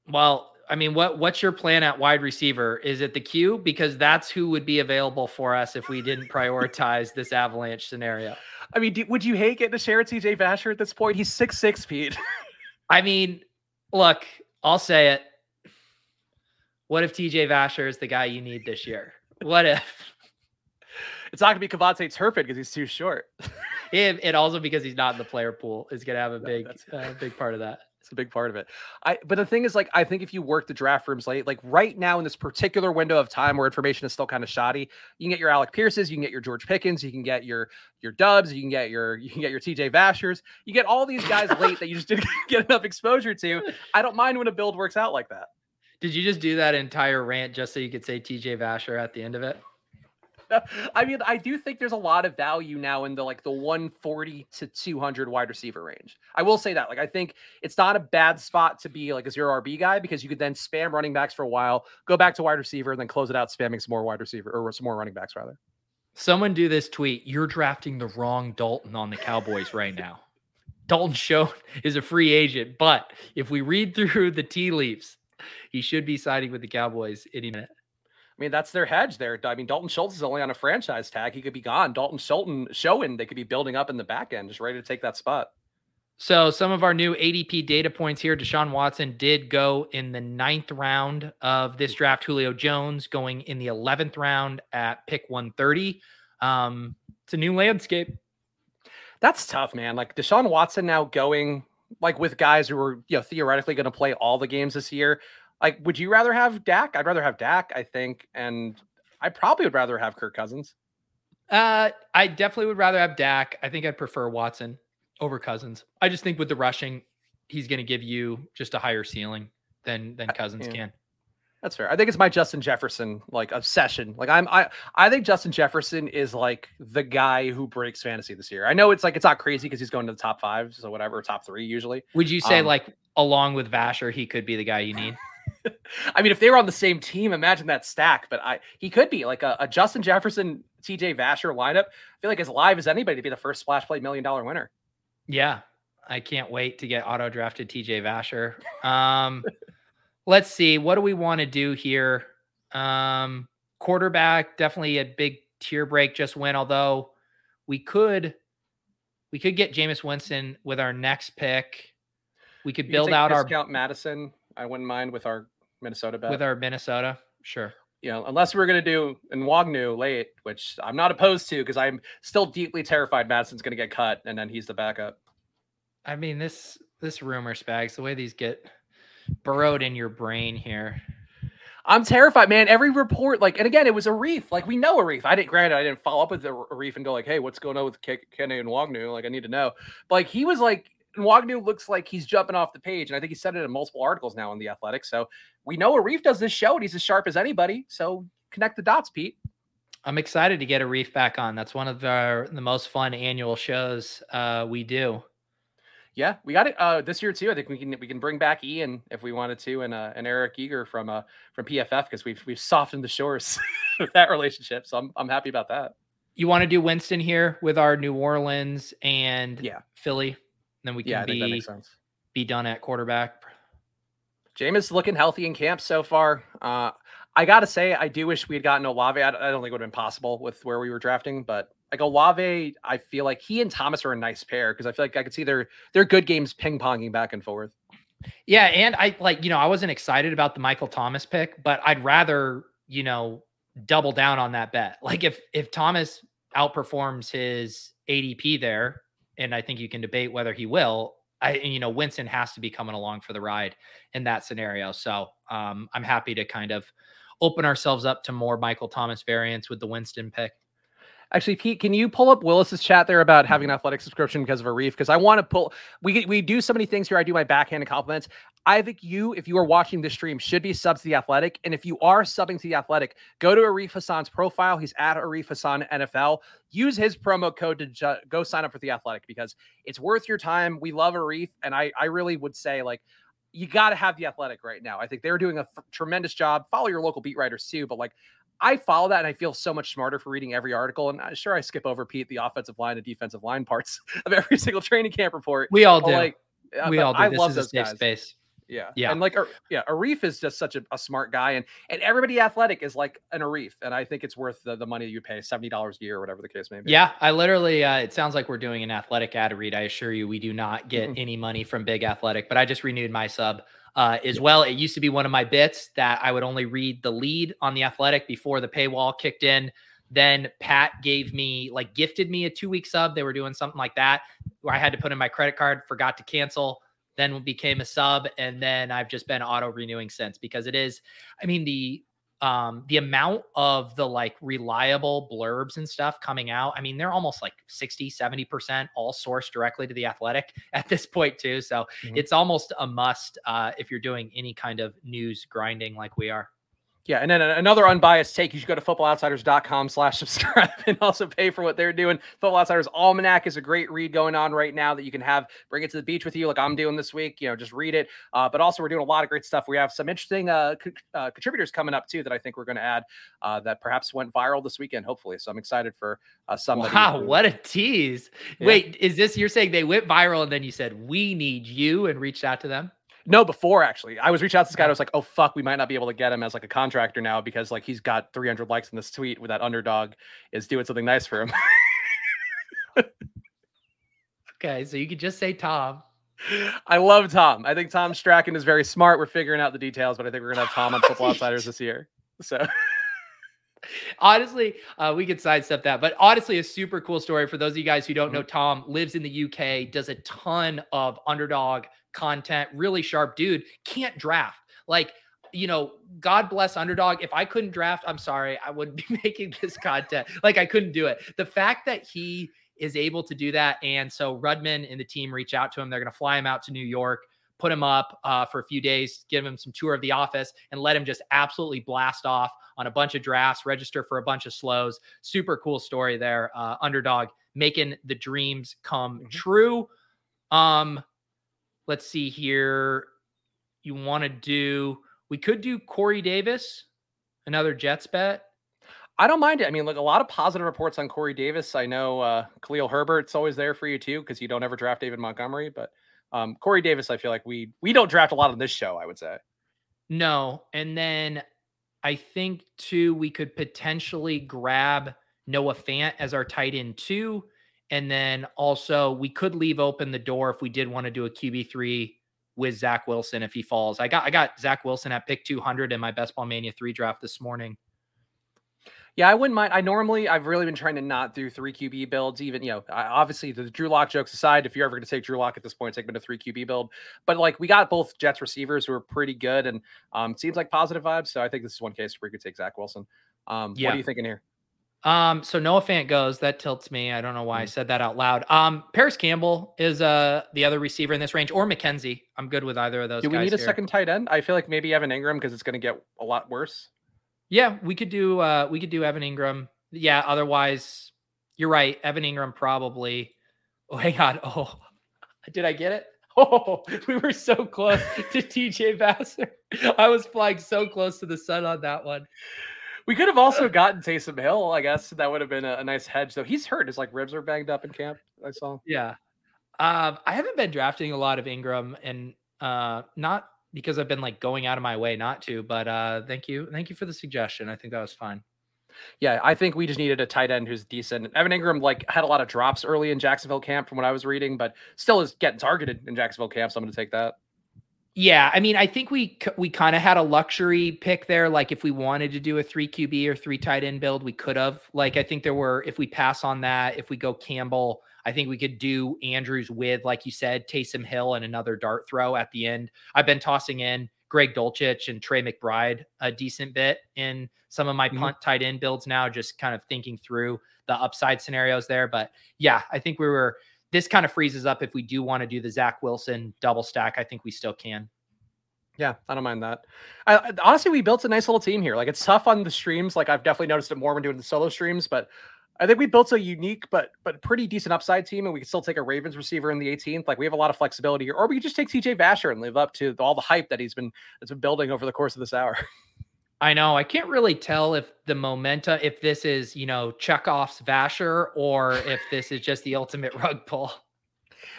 Well, I mean, what what's your plan at wide receiver? Is it the Q? Because that's who would be available for us if we didn't prioritize this avalanche scenario. I mean, do, would you hate getting to share TJ Vasher at this point? He's six six Pete. I mean, look, I'll say it. What if TJ Vasher is the guy you need this year? What if? It's not gonna be KaVontae Turpin because he's too short. it, it also because he's not in the player pool is gonna have a big, uh, big part of that. It's a big part of it. I but the thing is, like, I think if you work the draft rooms late, like right now in this particular window of time where information is still kind of shoddy, you can get your Alec Pierces, you can get your George Pickens, you can get your your Doubs, you can get your you can get your TJ Vashers, you get all these guys late that you just didn't get enough exposure to. I don't mind when a build works out like that. Did you just do that entire rant just so you could say TJ Vasher at the end of it? I mean, I do think there's a lot of value now in the like the 140 to 200 wide receiver range. I will say that. Like, I think it's not a bad spot to be like a zero RB guy because you could then spam running backs for a while, go back to wide receiver, and then close it out spamming some more wide receiver or some more running backs rather. Someone do this tweet. You're drafting the wrong Dalton on the Cowboys right now. Dalton Schoen is a free agent, but if we read through the tea leaves, he should be siding with the Cowboys any minute. I mean, that's their hedge there. I mean, Dalton Schultz is only on a franchise tag. He could be gone. Dalton Schultz showing they could be building up in the back end, just ready to take that spot. So some of our new ADP data points here. Deshaun Watson did go in the ninth round of this draft. Julio Jones going in the 11th round at pick 130. Um, it's a new landscape. That's tough, man. Like Deshaun Watson now going like with guys who are you know theoretically going to play all the games this year. Like, would you rather have Dak? I'd rather have Dak, I think, and I probably would rather have Kirk Cousins. Uh, I definitely would rather have Dak. I think I'd prefer Watson over Cousins. I just think with the rushing, he's going to give you just a higher ceiling than than Cousins yeah. can. That's fair. I think it's my Justin Jefferson like obsession. Like I'm I I think Justin Jefferson is like the guy who breaks fantasy this year. I know it's like it's not crazy because he's going to the top five, so whatever, top three usually. Would you say um, like along with Vasher, he could be the guy you need? I mean, if they were on the same team, imagine that stack. But I he could be like a, a Justin Jefferson, TJ Vasher lineup. I feel like as live as anybody to be the first splash play million dollar winner. Yeah. I can't wait to get auto drafted TJ Vasher. Um let's see. What do we want to do here? Um quarterback, definitely a big tier break just went, although we could we could get Jameis Winston with our next pick. We could build out our count Mattison. I wouldn't mind with our Minnesota bet. With our Minnesota, sure. You know, unless we're going to do Nwangwu late, which I'm not opposed to because I'm still deeply terrified Mattison's going to get cut and then he's the backup. I mean, this this rumor spags, the way these get burrowed in your brain here. I'm terrified, man. Every report, like, and again, it was Arif. Like, we know Arif. I didn't, granted, I didn't follow up with the reef and go like, "Hey, what's going on with K- and Nwangwu?" Like, I need to know. But like, he was like, Nwangwu looks like he's jumping off the page, and I think he said it in multiple articles now in the Athletic. So we know Arif does this show, and he's as sharp as anybody. So connect the dots, Pete. I'm excited to get Arif back on. That's one of the the most fun annual shows uh, we do. Yeah, we got it uh, this year too. I think we can we can bring back Ian if we wanted to, and uh, and Eric Eager from uh, from PFF because we've we've softened the shores with that relationship. So I'm I'm happy about that. You want to do Winston here with our New Orleans and yeah Philly then we can yeah, be be done at quarterback. Jameis looking healthy in camp so far. Uh, I gotta say, I do wish we had gotten Olave. I, I don't think it would have been possible with where we were drafting, but like Olave, I feel like he and Thomas are a nice pair because I feel like I could see their their good games ping ponging back and forth. Yeah, and I like you know I wasn't excited about the Michael Thomas pick, but I'd rather you know double down on that bet. Like if if Thomas outperforms his ADP there, and I think you can debate whether he will. I, you know, Winston has to be coming along for the ride in that scenario. So um, I'm happy to kind of open ourselves up to more Michael Thomas variants with the Winston pick. Actually, Pete, can you pull up Willis's chat there about having an athletic subscription because of Arif? Because I want to pull. We we do so many things here. I do my backhanded compliments. I think you, if you are watching this stream, should be subs to the Athletic. And if you are subbing to the Athletic, go to Arif Hassan's profile. He's at Arif Hassan NFL. Use his promo code to ju- go sign up for the Athletic because it's worth your time. We love Arif, and I I really would say like you got to have the Athletic right now. I think they're doing a f- tremendous job. Follow your local beat writers too, but like I follow that and I feel so much smarter for reading every article. And uh, sure, I skip over Pete the offensive line and defensive line parts of every single training camp report. We all do. Like, uh, we all do. I this love is those a safe guys. space. Yeah, yeah, and like, yeah, Arif is just such a, a, smart guy, and and everybody athletic is like an Arif, and I think it's worth the, the money you pay seventy dollars a year or whatever the case may be. Yeah, I literally, uh, it sounds like we're doing an athletic ad read. I assure you, we do not get Mhm. any money from Big Athletic, but I just renewed my sub uh, as well. It used to be one of my bits that I would only read the lead on the Athletic before the paywall kicked in. Then Pat gave me like gifted me a two week sub. They were doing something like that where I had to put in my credit card, forgot to cancel, then became a sub, and then I've just been auto renewing since because it is. I mean the um the amount of the like reliable blurbs and stuff coming out i mean they're almost like 60 70% all sourced directly to the athletic at this point too so Mhm. it's almost a must uh if you're doing any kind of news grinding like we are Yeah, and then another unbiased take, you should go to footballoutsiders.com slash subscribe and also pay for what they're doing. Football Outsiders Almanac is a great read going on right now that you can have, bring it to the beach with you like I'm doing this week, you know, just read it. Uh, but also we're doing a lot of great stuff. We have some interesting uh, co- uh, contributors coming up too that I think we're going to add uh, that perhaps went viral this weekend, hopefully. So I'm excited for uh, somebody. wow who- what a tease Yeah. wait is this you're saying they went viral and then you said we need you and reached out to them No, before actually, I was reaching out to this guy. I was like, "Oh fuck, we might not be able to get him as like a contractor now because like he's got 300 likes in this tweet with that underdog is doing something nice for him." okay so you could just say tom I love Tom. I think Tom Strachan is very smart. We're figuring out the details, but I think we're gonna have Tom on Football Outsiders this year. So honestly, uh, we could sidestep that, but honestly, a super cool story for those of you guys who don't know. Tom lives in the UK, does a ton of underdog content, really sharp dude. Can't draft like. You know, God bless underdog. If I couldn't draft, I'm sorry, I wouldn't be making this content. Like, I couldn't do it. The fact that he is able to do that, and so Rudman and the team reach out to him. They're going to fly him out to New York, put him up uh, for a few days, give him some tour of the office, and let him just absolutely blast off on a bunch of drafts, register for a bunch of slows. Super cool story there. Uh, underdog making the dreams come Mhm. true. Um, let's see here. You want to do? We could do Corey Davis, another Jets bet. I don't mind it. I mean, like a lot of positive reports on Corey Davis. I know uh Khalil Herbert's always there for you too, because you don't ever draft David Montgomery. But um Corey Davis, I feel like we we don't draft a lot on this show, I would say. No, and then I think too we could potentially grab Noah Fant as our tight end too, and then also we could leave open the door if we did want to do a QB three with Zach Wilson if he falls. I got I got Zach Wilson at pick two hundred in my Best Ball Mania three draft this morning. Yeah, I wouldn't mind. I normally I've really been trying to not do three QB builds. Even you know, I, obviously the Drew Lock jokes aside, if you're ever going to take Drew Lock at this point, take him to three QB build. But like we got both Jets receivers who are pretty good, and um, seems like positive vibes. So I think this is one case where you could take Zach Wilson. Um, what are you thinking here? Um, so Noah Fant goes. That tilts me. I don't know why I said that out loud. Um, Parris Campbell is uh the other receiver in this range, or McKenzie. I'm good with either of those. Do we need a here. second tight end? I feel like maybe Evan Engram because it's going to get a lot worse. Yeah, we could do uh we could do Evan Engram. Yeah, otherwise you're right. Evan Engram probably Oh, hang on. Oh, did I get it? Oh, we were so close to TJ Vasher. I was flying so close to the sun on that one. We could have also gotten Taysom Hill. I guess that would have been a, a nice hedge. Though he's hurt. His like ribs are banged up in camp. I saw. Yeah. Um, I haven't been drafting a lot of Engram and uh not because I've been like going out of my way not to, but uh thank you. Thank you for the suggestion. I think that was fine. Yeah, I think we just needed a tight end who's decent. Evan Engram like had a lot of drops early in Jacksonville camp from what I was reading, but still is getting targeted in Jacksonville camp. So I'm going to take that. Yeah, I mean, I think we we kind of had a luxury pick there. Like, if we wanted to do a three QB or three tight end build, we could have. Like, I think there were. If we pass on that, if we go Campbell, I think we could do Andrews with, like you said, Taysom Hill and another dart throw at the end. I've been tossing in Greg Dulcich and Trey McBride a decent bit in some of my Mhm. punt tight end builds now, just kind of thinking through the upside scenarios there. But yeah, I think we were this kind of freezes up if we do want to do the Zach Wilson double stack. I think we still can. Yeah, I don't mind that. I, I- honestly, we built a nice little team here. Like it's tough on the streams. Like I've definitely noticed it more when doing the solo streams, but I think we built a unique but but pretty decent upside team, and we can still take a Ravens receiver in the 18th. Like we have a lot of flexibility here, or we could just take TJ Vasher and live up to all the hype that he's been that's been building over the course of this hour. I know. I can't really tell if the momenta, if this is, you know, Chekhov's Vasher or if this is just the ultimate rug pull.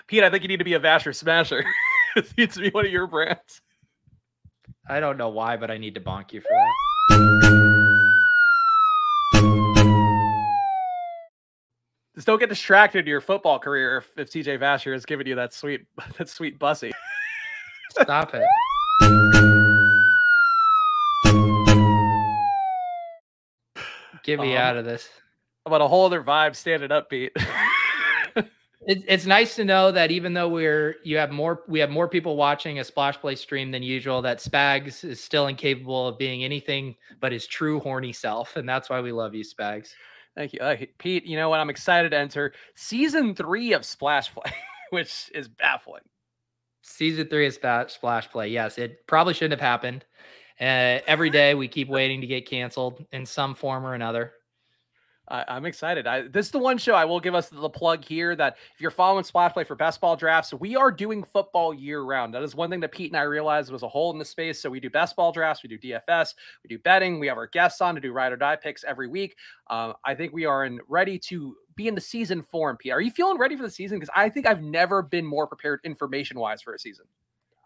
Pete, I think you need to be a Vasher smasher. it needs to be one of your brands. I don't know why, but I need to bonk you for that. Just don't get distracted in your football career if, if TJ Vasher is giving you that sweet that sweet bussy. Stop it. Get me Um, out of this. How about a whole other vibe standing up, Pete. It, it's nice to know that even though we're you have more we have more people watching a splash play stream than usual, that Spags is still incapable of being anything but his true horny self, and that's why we love you, Spags. Thank you, uh, Pete. You know what? I'm excited to enter season three of Splash Play, which is baffling. Season three of splash play. Yes, it probably shouldn't have happened. Uh, every day we keep waiting to get canceled in some form or another. I, I'm excited. I, this is the one show I will give us the plug here that if you're following Splash Play for best ball drafts, we are doing football year round. That is one thing that Pete and I realized was a hole in the space. So we do best ball drafts, we do DFS, we do betting, we have our guests on to do ride or die picks every week. Um, I think we are in ready to be in the season form. Pete, are you feeling ready for the season? Because I think I've never been more prepared information wise for a season.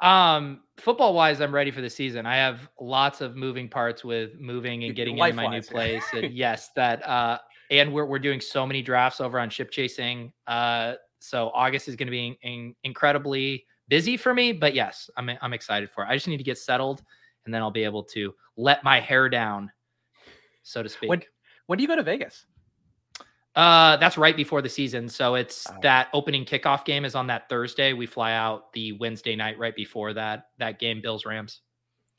Um, football wise, I'm ready for the season. I have lots of moving parts with moving and getting into my new place. And yes, that uh and we're we're doing so many drafts over on ship chasing. Uh so August is gonna be in, in- incredibly busy for me, but yes, I'm I'm excited for it. I just need to get settled and then I'll be able to let my hair down, so to speak. When when do you go to Vegas? Uh, that's right before the season. So it's Oh. that opening kickoff game is on that Thursday. We fly out the Wednesday night right before that that game, Bills Rams.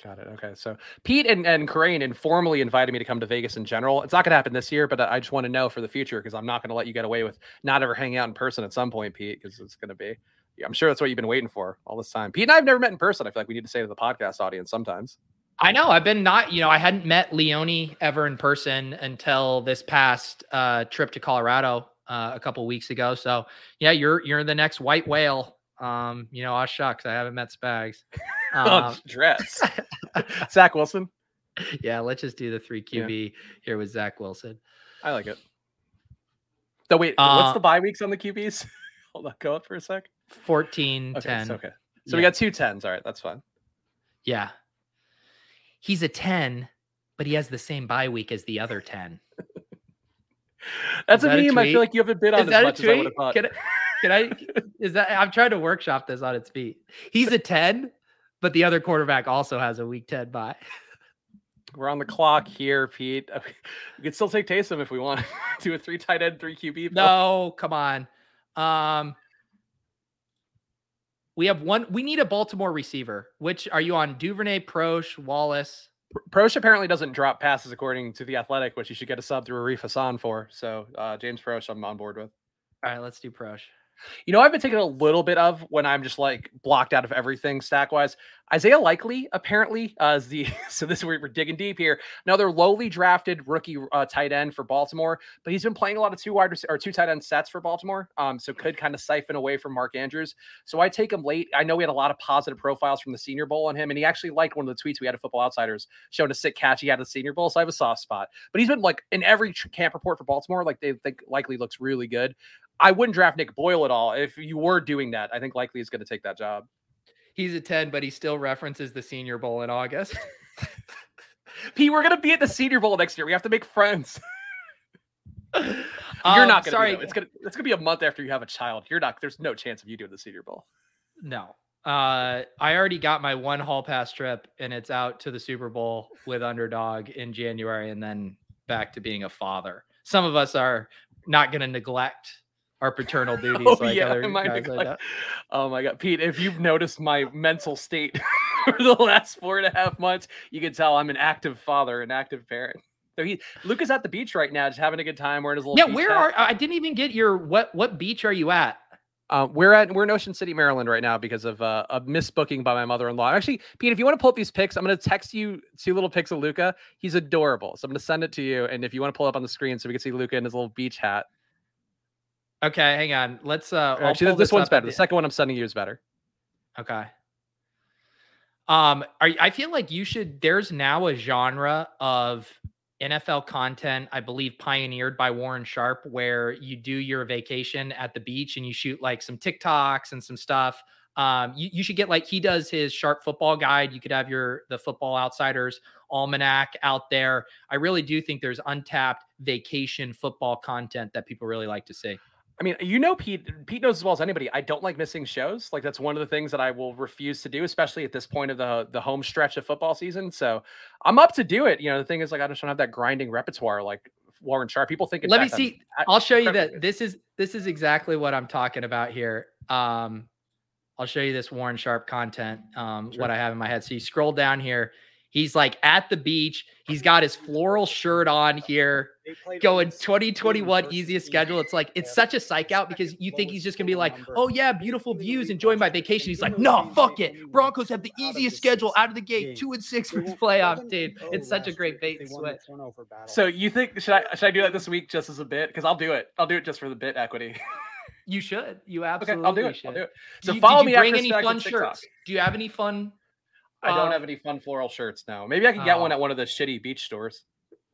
Got it. Okay. So Pete and, and Corain informally invited me to come to Vegas in general. It's not going to happen this year, but I I just want to know for the future because I'm not going to let you get away with not ever hanging out in person at some point, Pete, because it's going to be, I'm sure that's what you've been waiting for all this time. Pete and I have never met in person. I feel like we need to say to the podcast audience sometimes. I know I've been not, you know, I hadn't met Leone ever in person until this past uh, trip to Colorado uh, a couple weeks ago. So yeah, you're you're the next white whale. Um, you know, ah shucks, I haven't met Spags. Oh, Um, dress. Zach Wilson. yeah, let's just do the three Yeah. QB here with Zach Wilson. I like it. So wait, Uh, what's the bye weeks on the QBs? Hold on, go up for a sec. 14 Okay, 10. so, okay. So we Yeah. got two tens. All right, that's fine. Yeah. He's a 10, but he has the same bye week as the other 10. That's a that a meme. I feel like you haven't been on Is as that a much as I would tweet? have thought. Can I, can I, is that, I'm trying to workshop this on its feet. He's a 10, but the other quarterback also has a week 10 bye. We're on the clock here, Pete. We could still take Taysom if we want. To do a three tight end, three QB. No, come on. Um, we have one, we need a Baltimore receiver. Which are you on? Duvernay, Proche, Wallace. Proche apparently doesn't drop passes according to the Athletic, which you should get a sub through Arif Hassan for. So uh, James Proche, I'm on board with. All right, let's do Proche. You know, I've been taking a little bit of when I'm just like blocked out of everything stack wise. Isaiah Likely apparently uh, is the so this is where we're digging deep here. Another lowly drafted rookie uh, tight end for Baltimore, but he's been playing a lot of two wide or two tight end sets for Baltimore. Um, so could kind of siphon away from Mark Andrews. So I take him late. I know we had a lot of positive profiles from the Senior Bowl on him, and he actually liked one of the tweets we had at Football Outsiders showing a sick catch he had at the Senior Bowl. So I have a soft spot. But he's been like in every camp report for Baltimore, like they think likely looks really good. I wouldn't draft Nick Boyle at all. If you were doing that, I think likely is going to take that job. He's a 10, but he still references the Senior Bowl in August. P, we're going to be at the Senior Bowl next year. We have to make friends. You're Um, not going to. sorry. Be, it's going to it's going to be a month after you have a child. You're not. There's no chance of you doing the Senior Bowl. No. Uh, I already got my one hall pass trip and it's out to the Super Bowl with underdog in January and then back to being a father. Some of us are not going to neglect our paternal duties Oh like yeah, other my guys. I neglect- know. oh my god, Pete! If you've noticed my mental state for the last four and a half months. You can tell I'm an active father, an active parent. So he Luca's at the beach right now, just having a good time, wearing his little. Yeah, where hat. are I didn't even get your what what beach are you at? Uh, we're at we're in Ocean City, Maryland, right now because of uh, a misbooking by my mother-in-law. Actually, Pete, if you want to pull up these pics, I'm going to text you two little pics of Luca. He's adorable, so I'm going to send it to you. And if you want to pull up on the screen so we can see Luca in his little beach hat. Okay, hang on. Let's. uh Actually, this, this one's better. The second one I'm sending you is better. Okay. Um, are I feel like you should. There's now a genre of NFL content, I believe, pioneered by Warren Sharp, where you do your vacation at the beach and you shoot like some TikToks and some stuff. Um, you, you should get like he does his Sharp football guide. You could have your the Football Outsiders almanac out there. I really do think there's untapped vacation football content that people really like to see. I mean, you know, Pete. Pete knows as well as anybody. I don't like missing shows. Like that's one of the things that I will refuse to do, especially at this point of the the home stretch of football season. So I'm up to do it. You know, the thing is, like, I just don't have that grinding repertoire like Warren Sharp. People think. Let me see. i will show you that this is this is exactly what I'm talking about here. Um, I'll show you this Warren Sharp content. Um, sure. what I have in my head. So you scroll down here. He's like at the beach. He's got his floral shirt on here, going 2021 easiest schedule. It's like it's such a psych out because you think he's just gonna be like, oh yeah, beautiful views, enjoying my vacation. He's like, no, fuck it. Broncos have the easiest schedule out of the gate, two and six for his playoff dude. It's such a great bait and switch. So you think should I should I do that this week just as a bit? Because I'll do it. I'll do it just for the bit equity. You should. You absolutely okay, I'll do it. Should. I'll do it. So you, follow me. Bring any fun shirts? Do you have any fun I don't uh, have any fun floral shirts now. Maybe I can get one oh. at one of the shitty beach stores.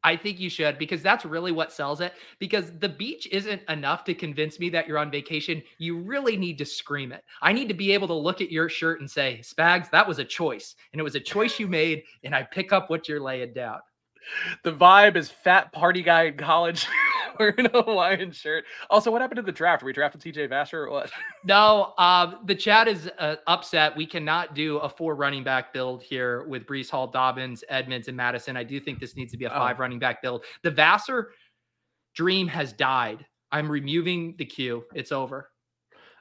I think you should because that's really what sells it. Because the beach isn't enough to convince me that you're on vacation. You really need to scream it. I need to be able to look at your shirt and say, Spags, that was a choice. And it was a choice you made. And I pick up what you're laying down. The vibe is fat party guy in college. wearing a Hawaiian shirt. Also, what happened to the draft? Are we drafted TJ Vasher or what? No, um, the chat is uh, upset. We cannot do a four running back build here with Breece Hall, Dobbins, Edmonds, and Mattison. I do think this needs to be a five oh. running back build. The Vasher dream has died. I'm removing the queue. It's over.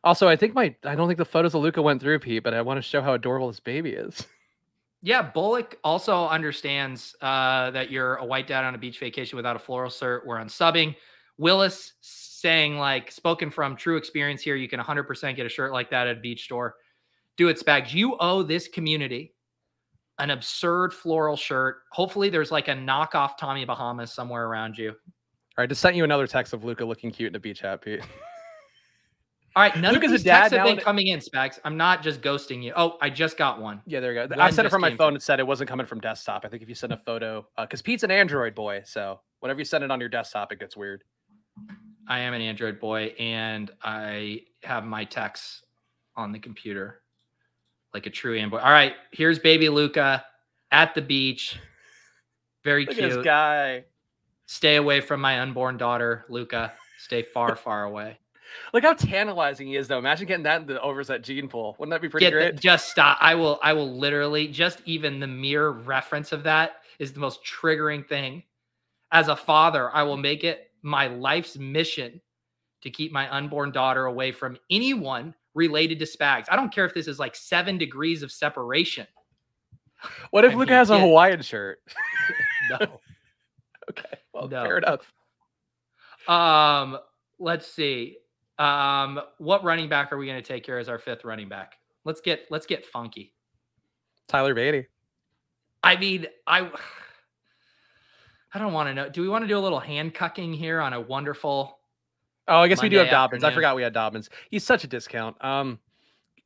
Also, I think my I don't think the photos of Luca went through, Pete, but I want to show how adorable this baby is. Yeah, Bullock also understands uh, that you're a white dad on a beach vacation without a floral cert. We're unsubbing. Willis saying like spoken from true experience here. You can 100% get a shirt like that at a beach store. Do it, Spags. You owe this community an absurd floral shirt. Hopefully, there's like a knockoff Tommy Bahamas somewhere around you. All right, just sent you another text of Luca looking cute in a beach hat, Pete. All right, none Luca's of these texts have been coming in, Spags. I'm not just ghosting you. Oh, I just got one. Yeah, there you go. I sent it from my phone. It said it wasn't coming from desktop. I think if you send a photo, because uh, Pete's an Android boy, so whenever you send it on your desktop, it gets weird. I am an Android boy, and I have my texts on the computer, like a true Android. All right, here's baby Luca at the beach. Very Look cute guy. Stay away from my unborn daughter, Luca. Stay far, far away. Look how tantalizing he is, though. Imagine getting that in the overs at gene pool. Wouldn't that be pretty Get great? The, just stop. I will. I will literally just even the mere reference of that is the most triggering thing. As a father, I will make it my life's mission to keep my unborn daughter away from anyone related to Spags. I don't care if this is like seven degrees of separation. What if I Luca has a Hawaiian shirt? no. okay. Well, no. fair enough. Um, let's see. Um, what running back are we going to take here as our fifth running back? Let's get let's get funky. Tyler Badie. I mean, I I don't want to know. Do we want to do a little hand cucking here on a wonderful? Oh, I guess Monday we do have Dobbins. Afternoon. I forgot we had Dobbins. He's such a discount. Um,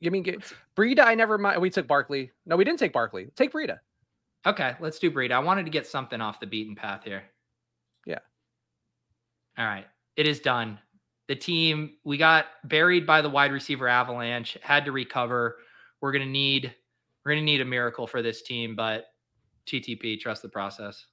I mean, get, Breida. I never mind. We took Barkley. No, we didn't take Barkley. Take Breida. Okay, let's do Breida. I wanted to get something off the beaten path here. Yeah. All right, it is done the team we got buried by the wide receiver avalanche had to recover. We're going to need we're going to need a miracle for this team but ttp trust the process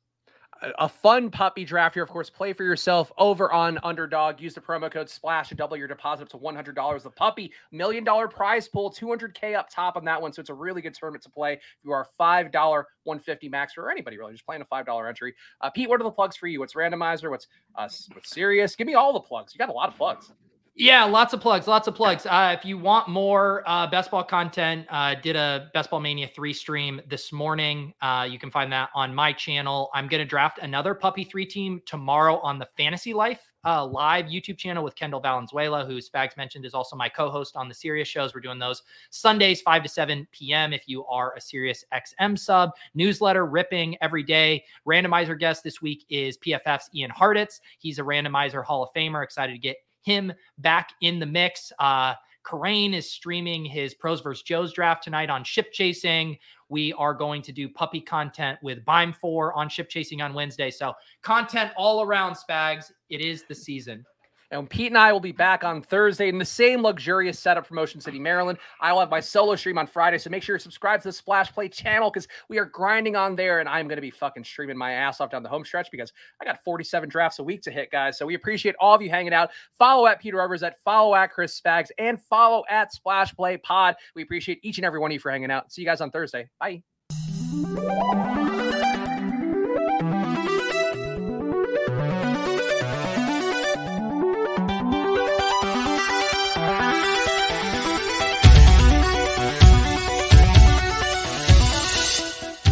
a fun puppy draft here. Of course, play for yourself over on Underdog. Use the promo code SPLASH to double your deposit up to $100. The puppy million dollar prize pool, 200K up top on that one. So it's a really good tournament to play. If you are $5, 150 max or anybody really, just playing a $5 entry. Uh, Pete, what are the plugs for you? What's randomizer? What's uh, what's serious? Give me all the plugs. You got a lot of plugs. Yeah, lots of plugs, lots of plugs. Uh, if you want more uh, best ball content, uh, did a Best Ball Mania 3 stream this morning. Uh, you can find that on my channel. I'm going to draft another Puppy 3 team tomorrow on the Fantasy Life uh, live YouTube channel with Kendall Valenzuela, who Spags mentioned is also my co host on the Sirius shows. We're doing those Sundays, 5 to 7 p.m. If you are a Sirius XM sub, newsletter ripping every day. Randomizer guest this week is PFF's Ian Hartitz. He's a randomizer Hall of Famer. Excited to get him back in the mix. Uh, is streaming his pros versus Joe's draft tonight on ship chasing. We are going to do puppy content with Bime 4 on ship chasing on Wednesday. So, content all around, Spags. It is the season. And Pete and I will be back on Thursday in the same luxurious setup from Motion City, Maryland. I will have my solo stream on Friday. So make sure you subscribe to the Splash Play channel because we are grinding on there. And I'm going to be fucking streaming my ass off down the home stretch because I got 47 drafts a week to hit, guys. So we appreciate all of you hanging out. Follow at Peter Rivers, at follow at Chris Spags, and follow at Splash Play Pod. We appreciate each and every one of you for hanging out. See you guys on Thursday. Bye.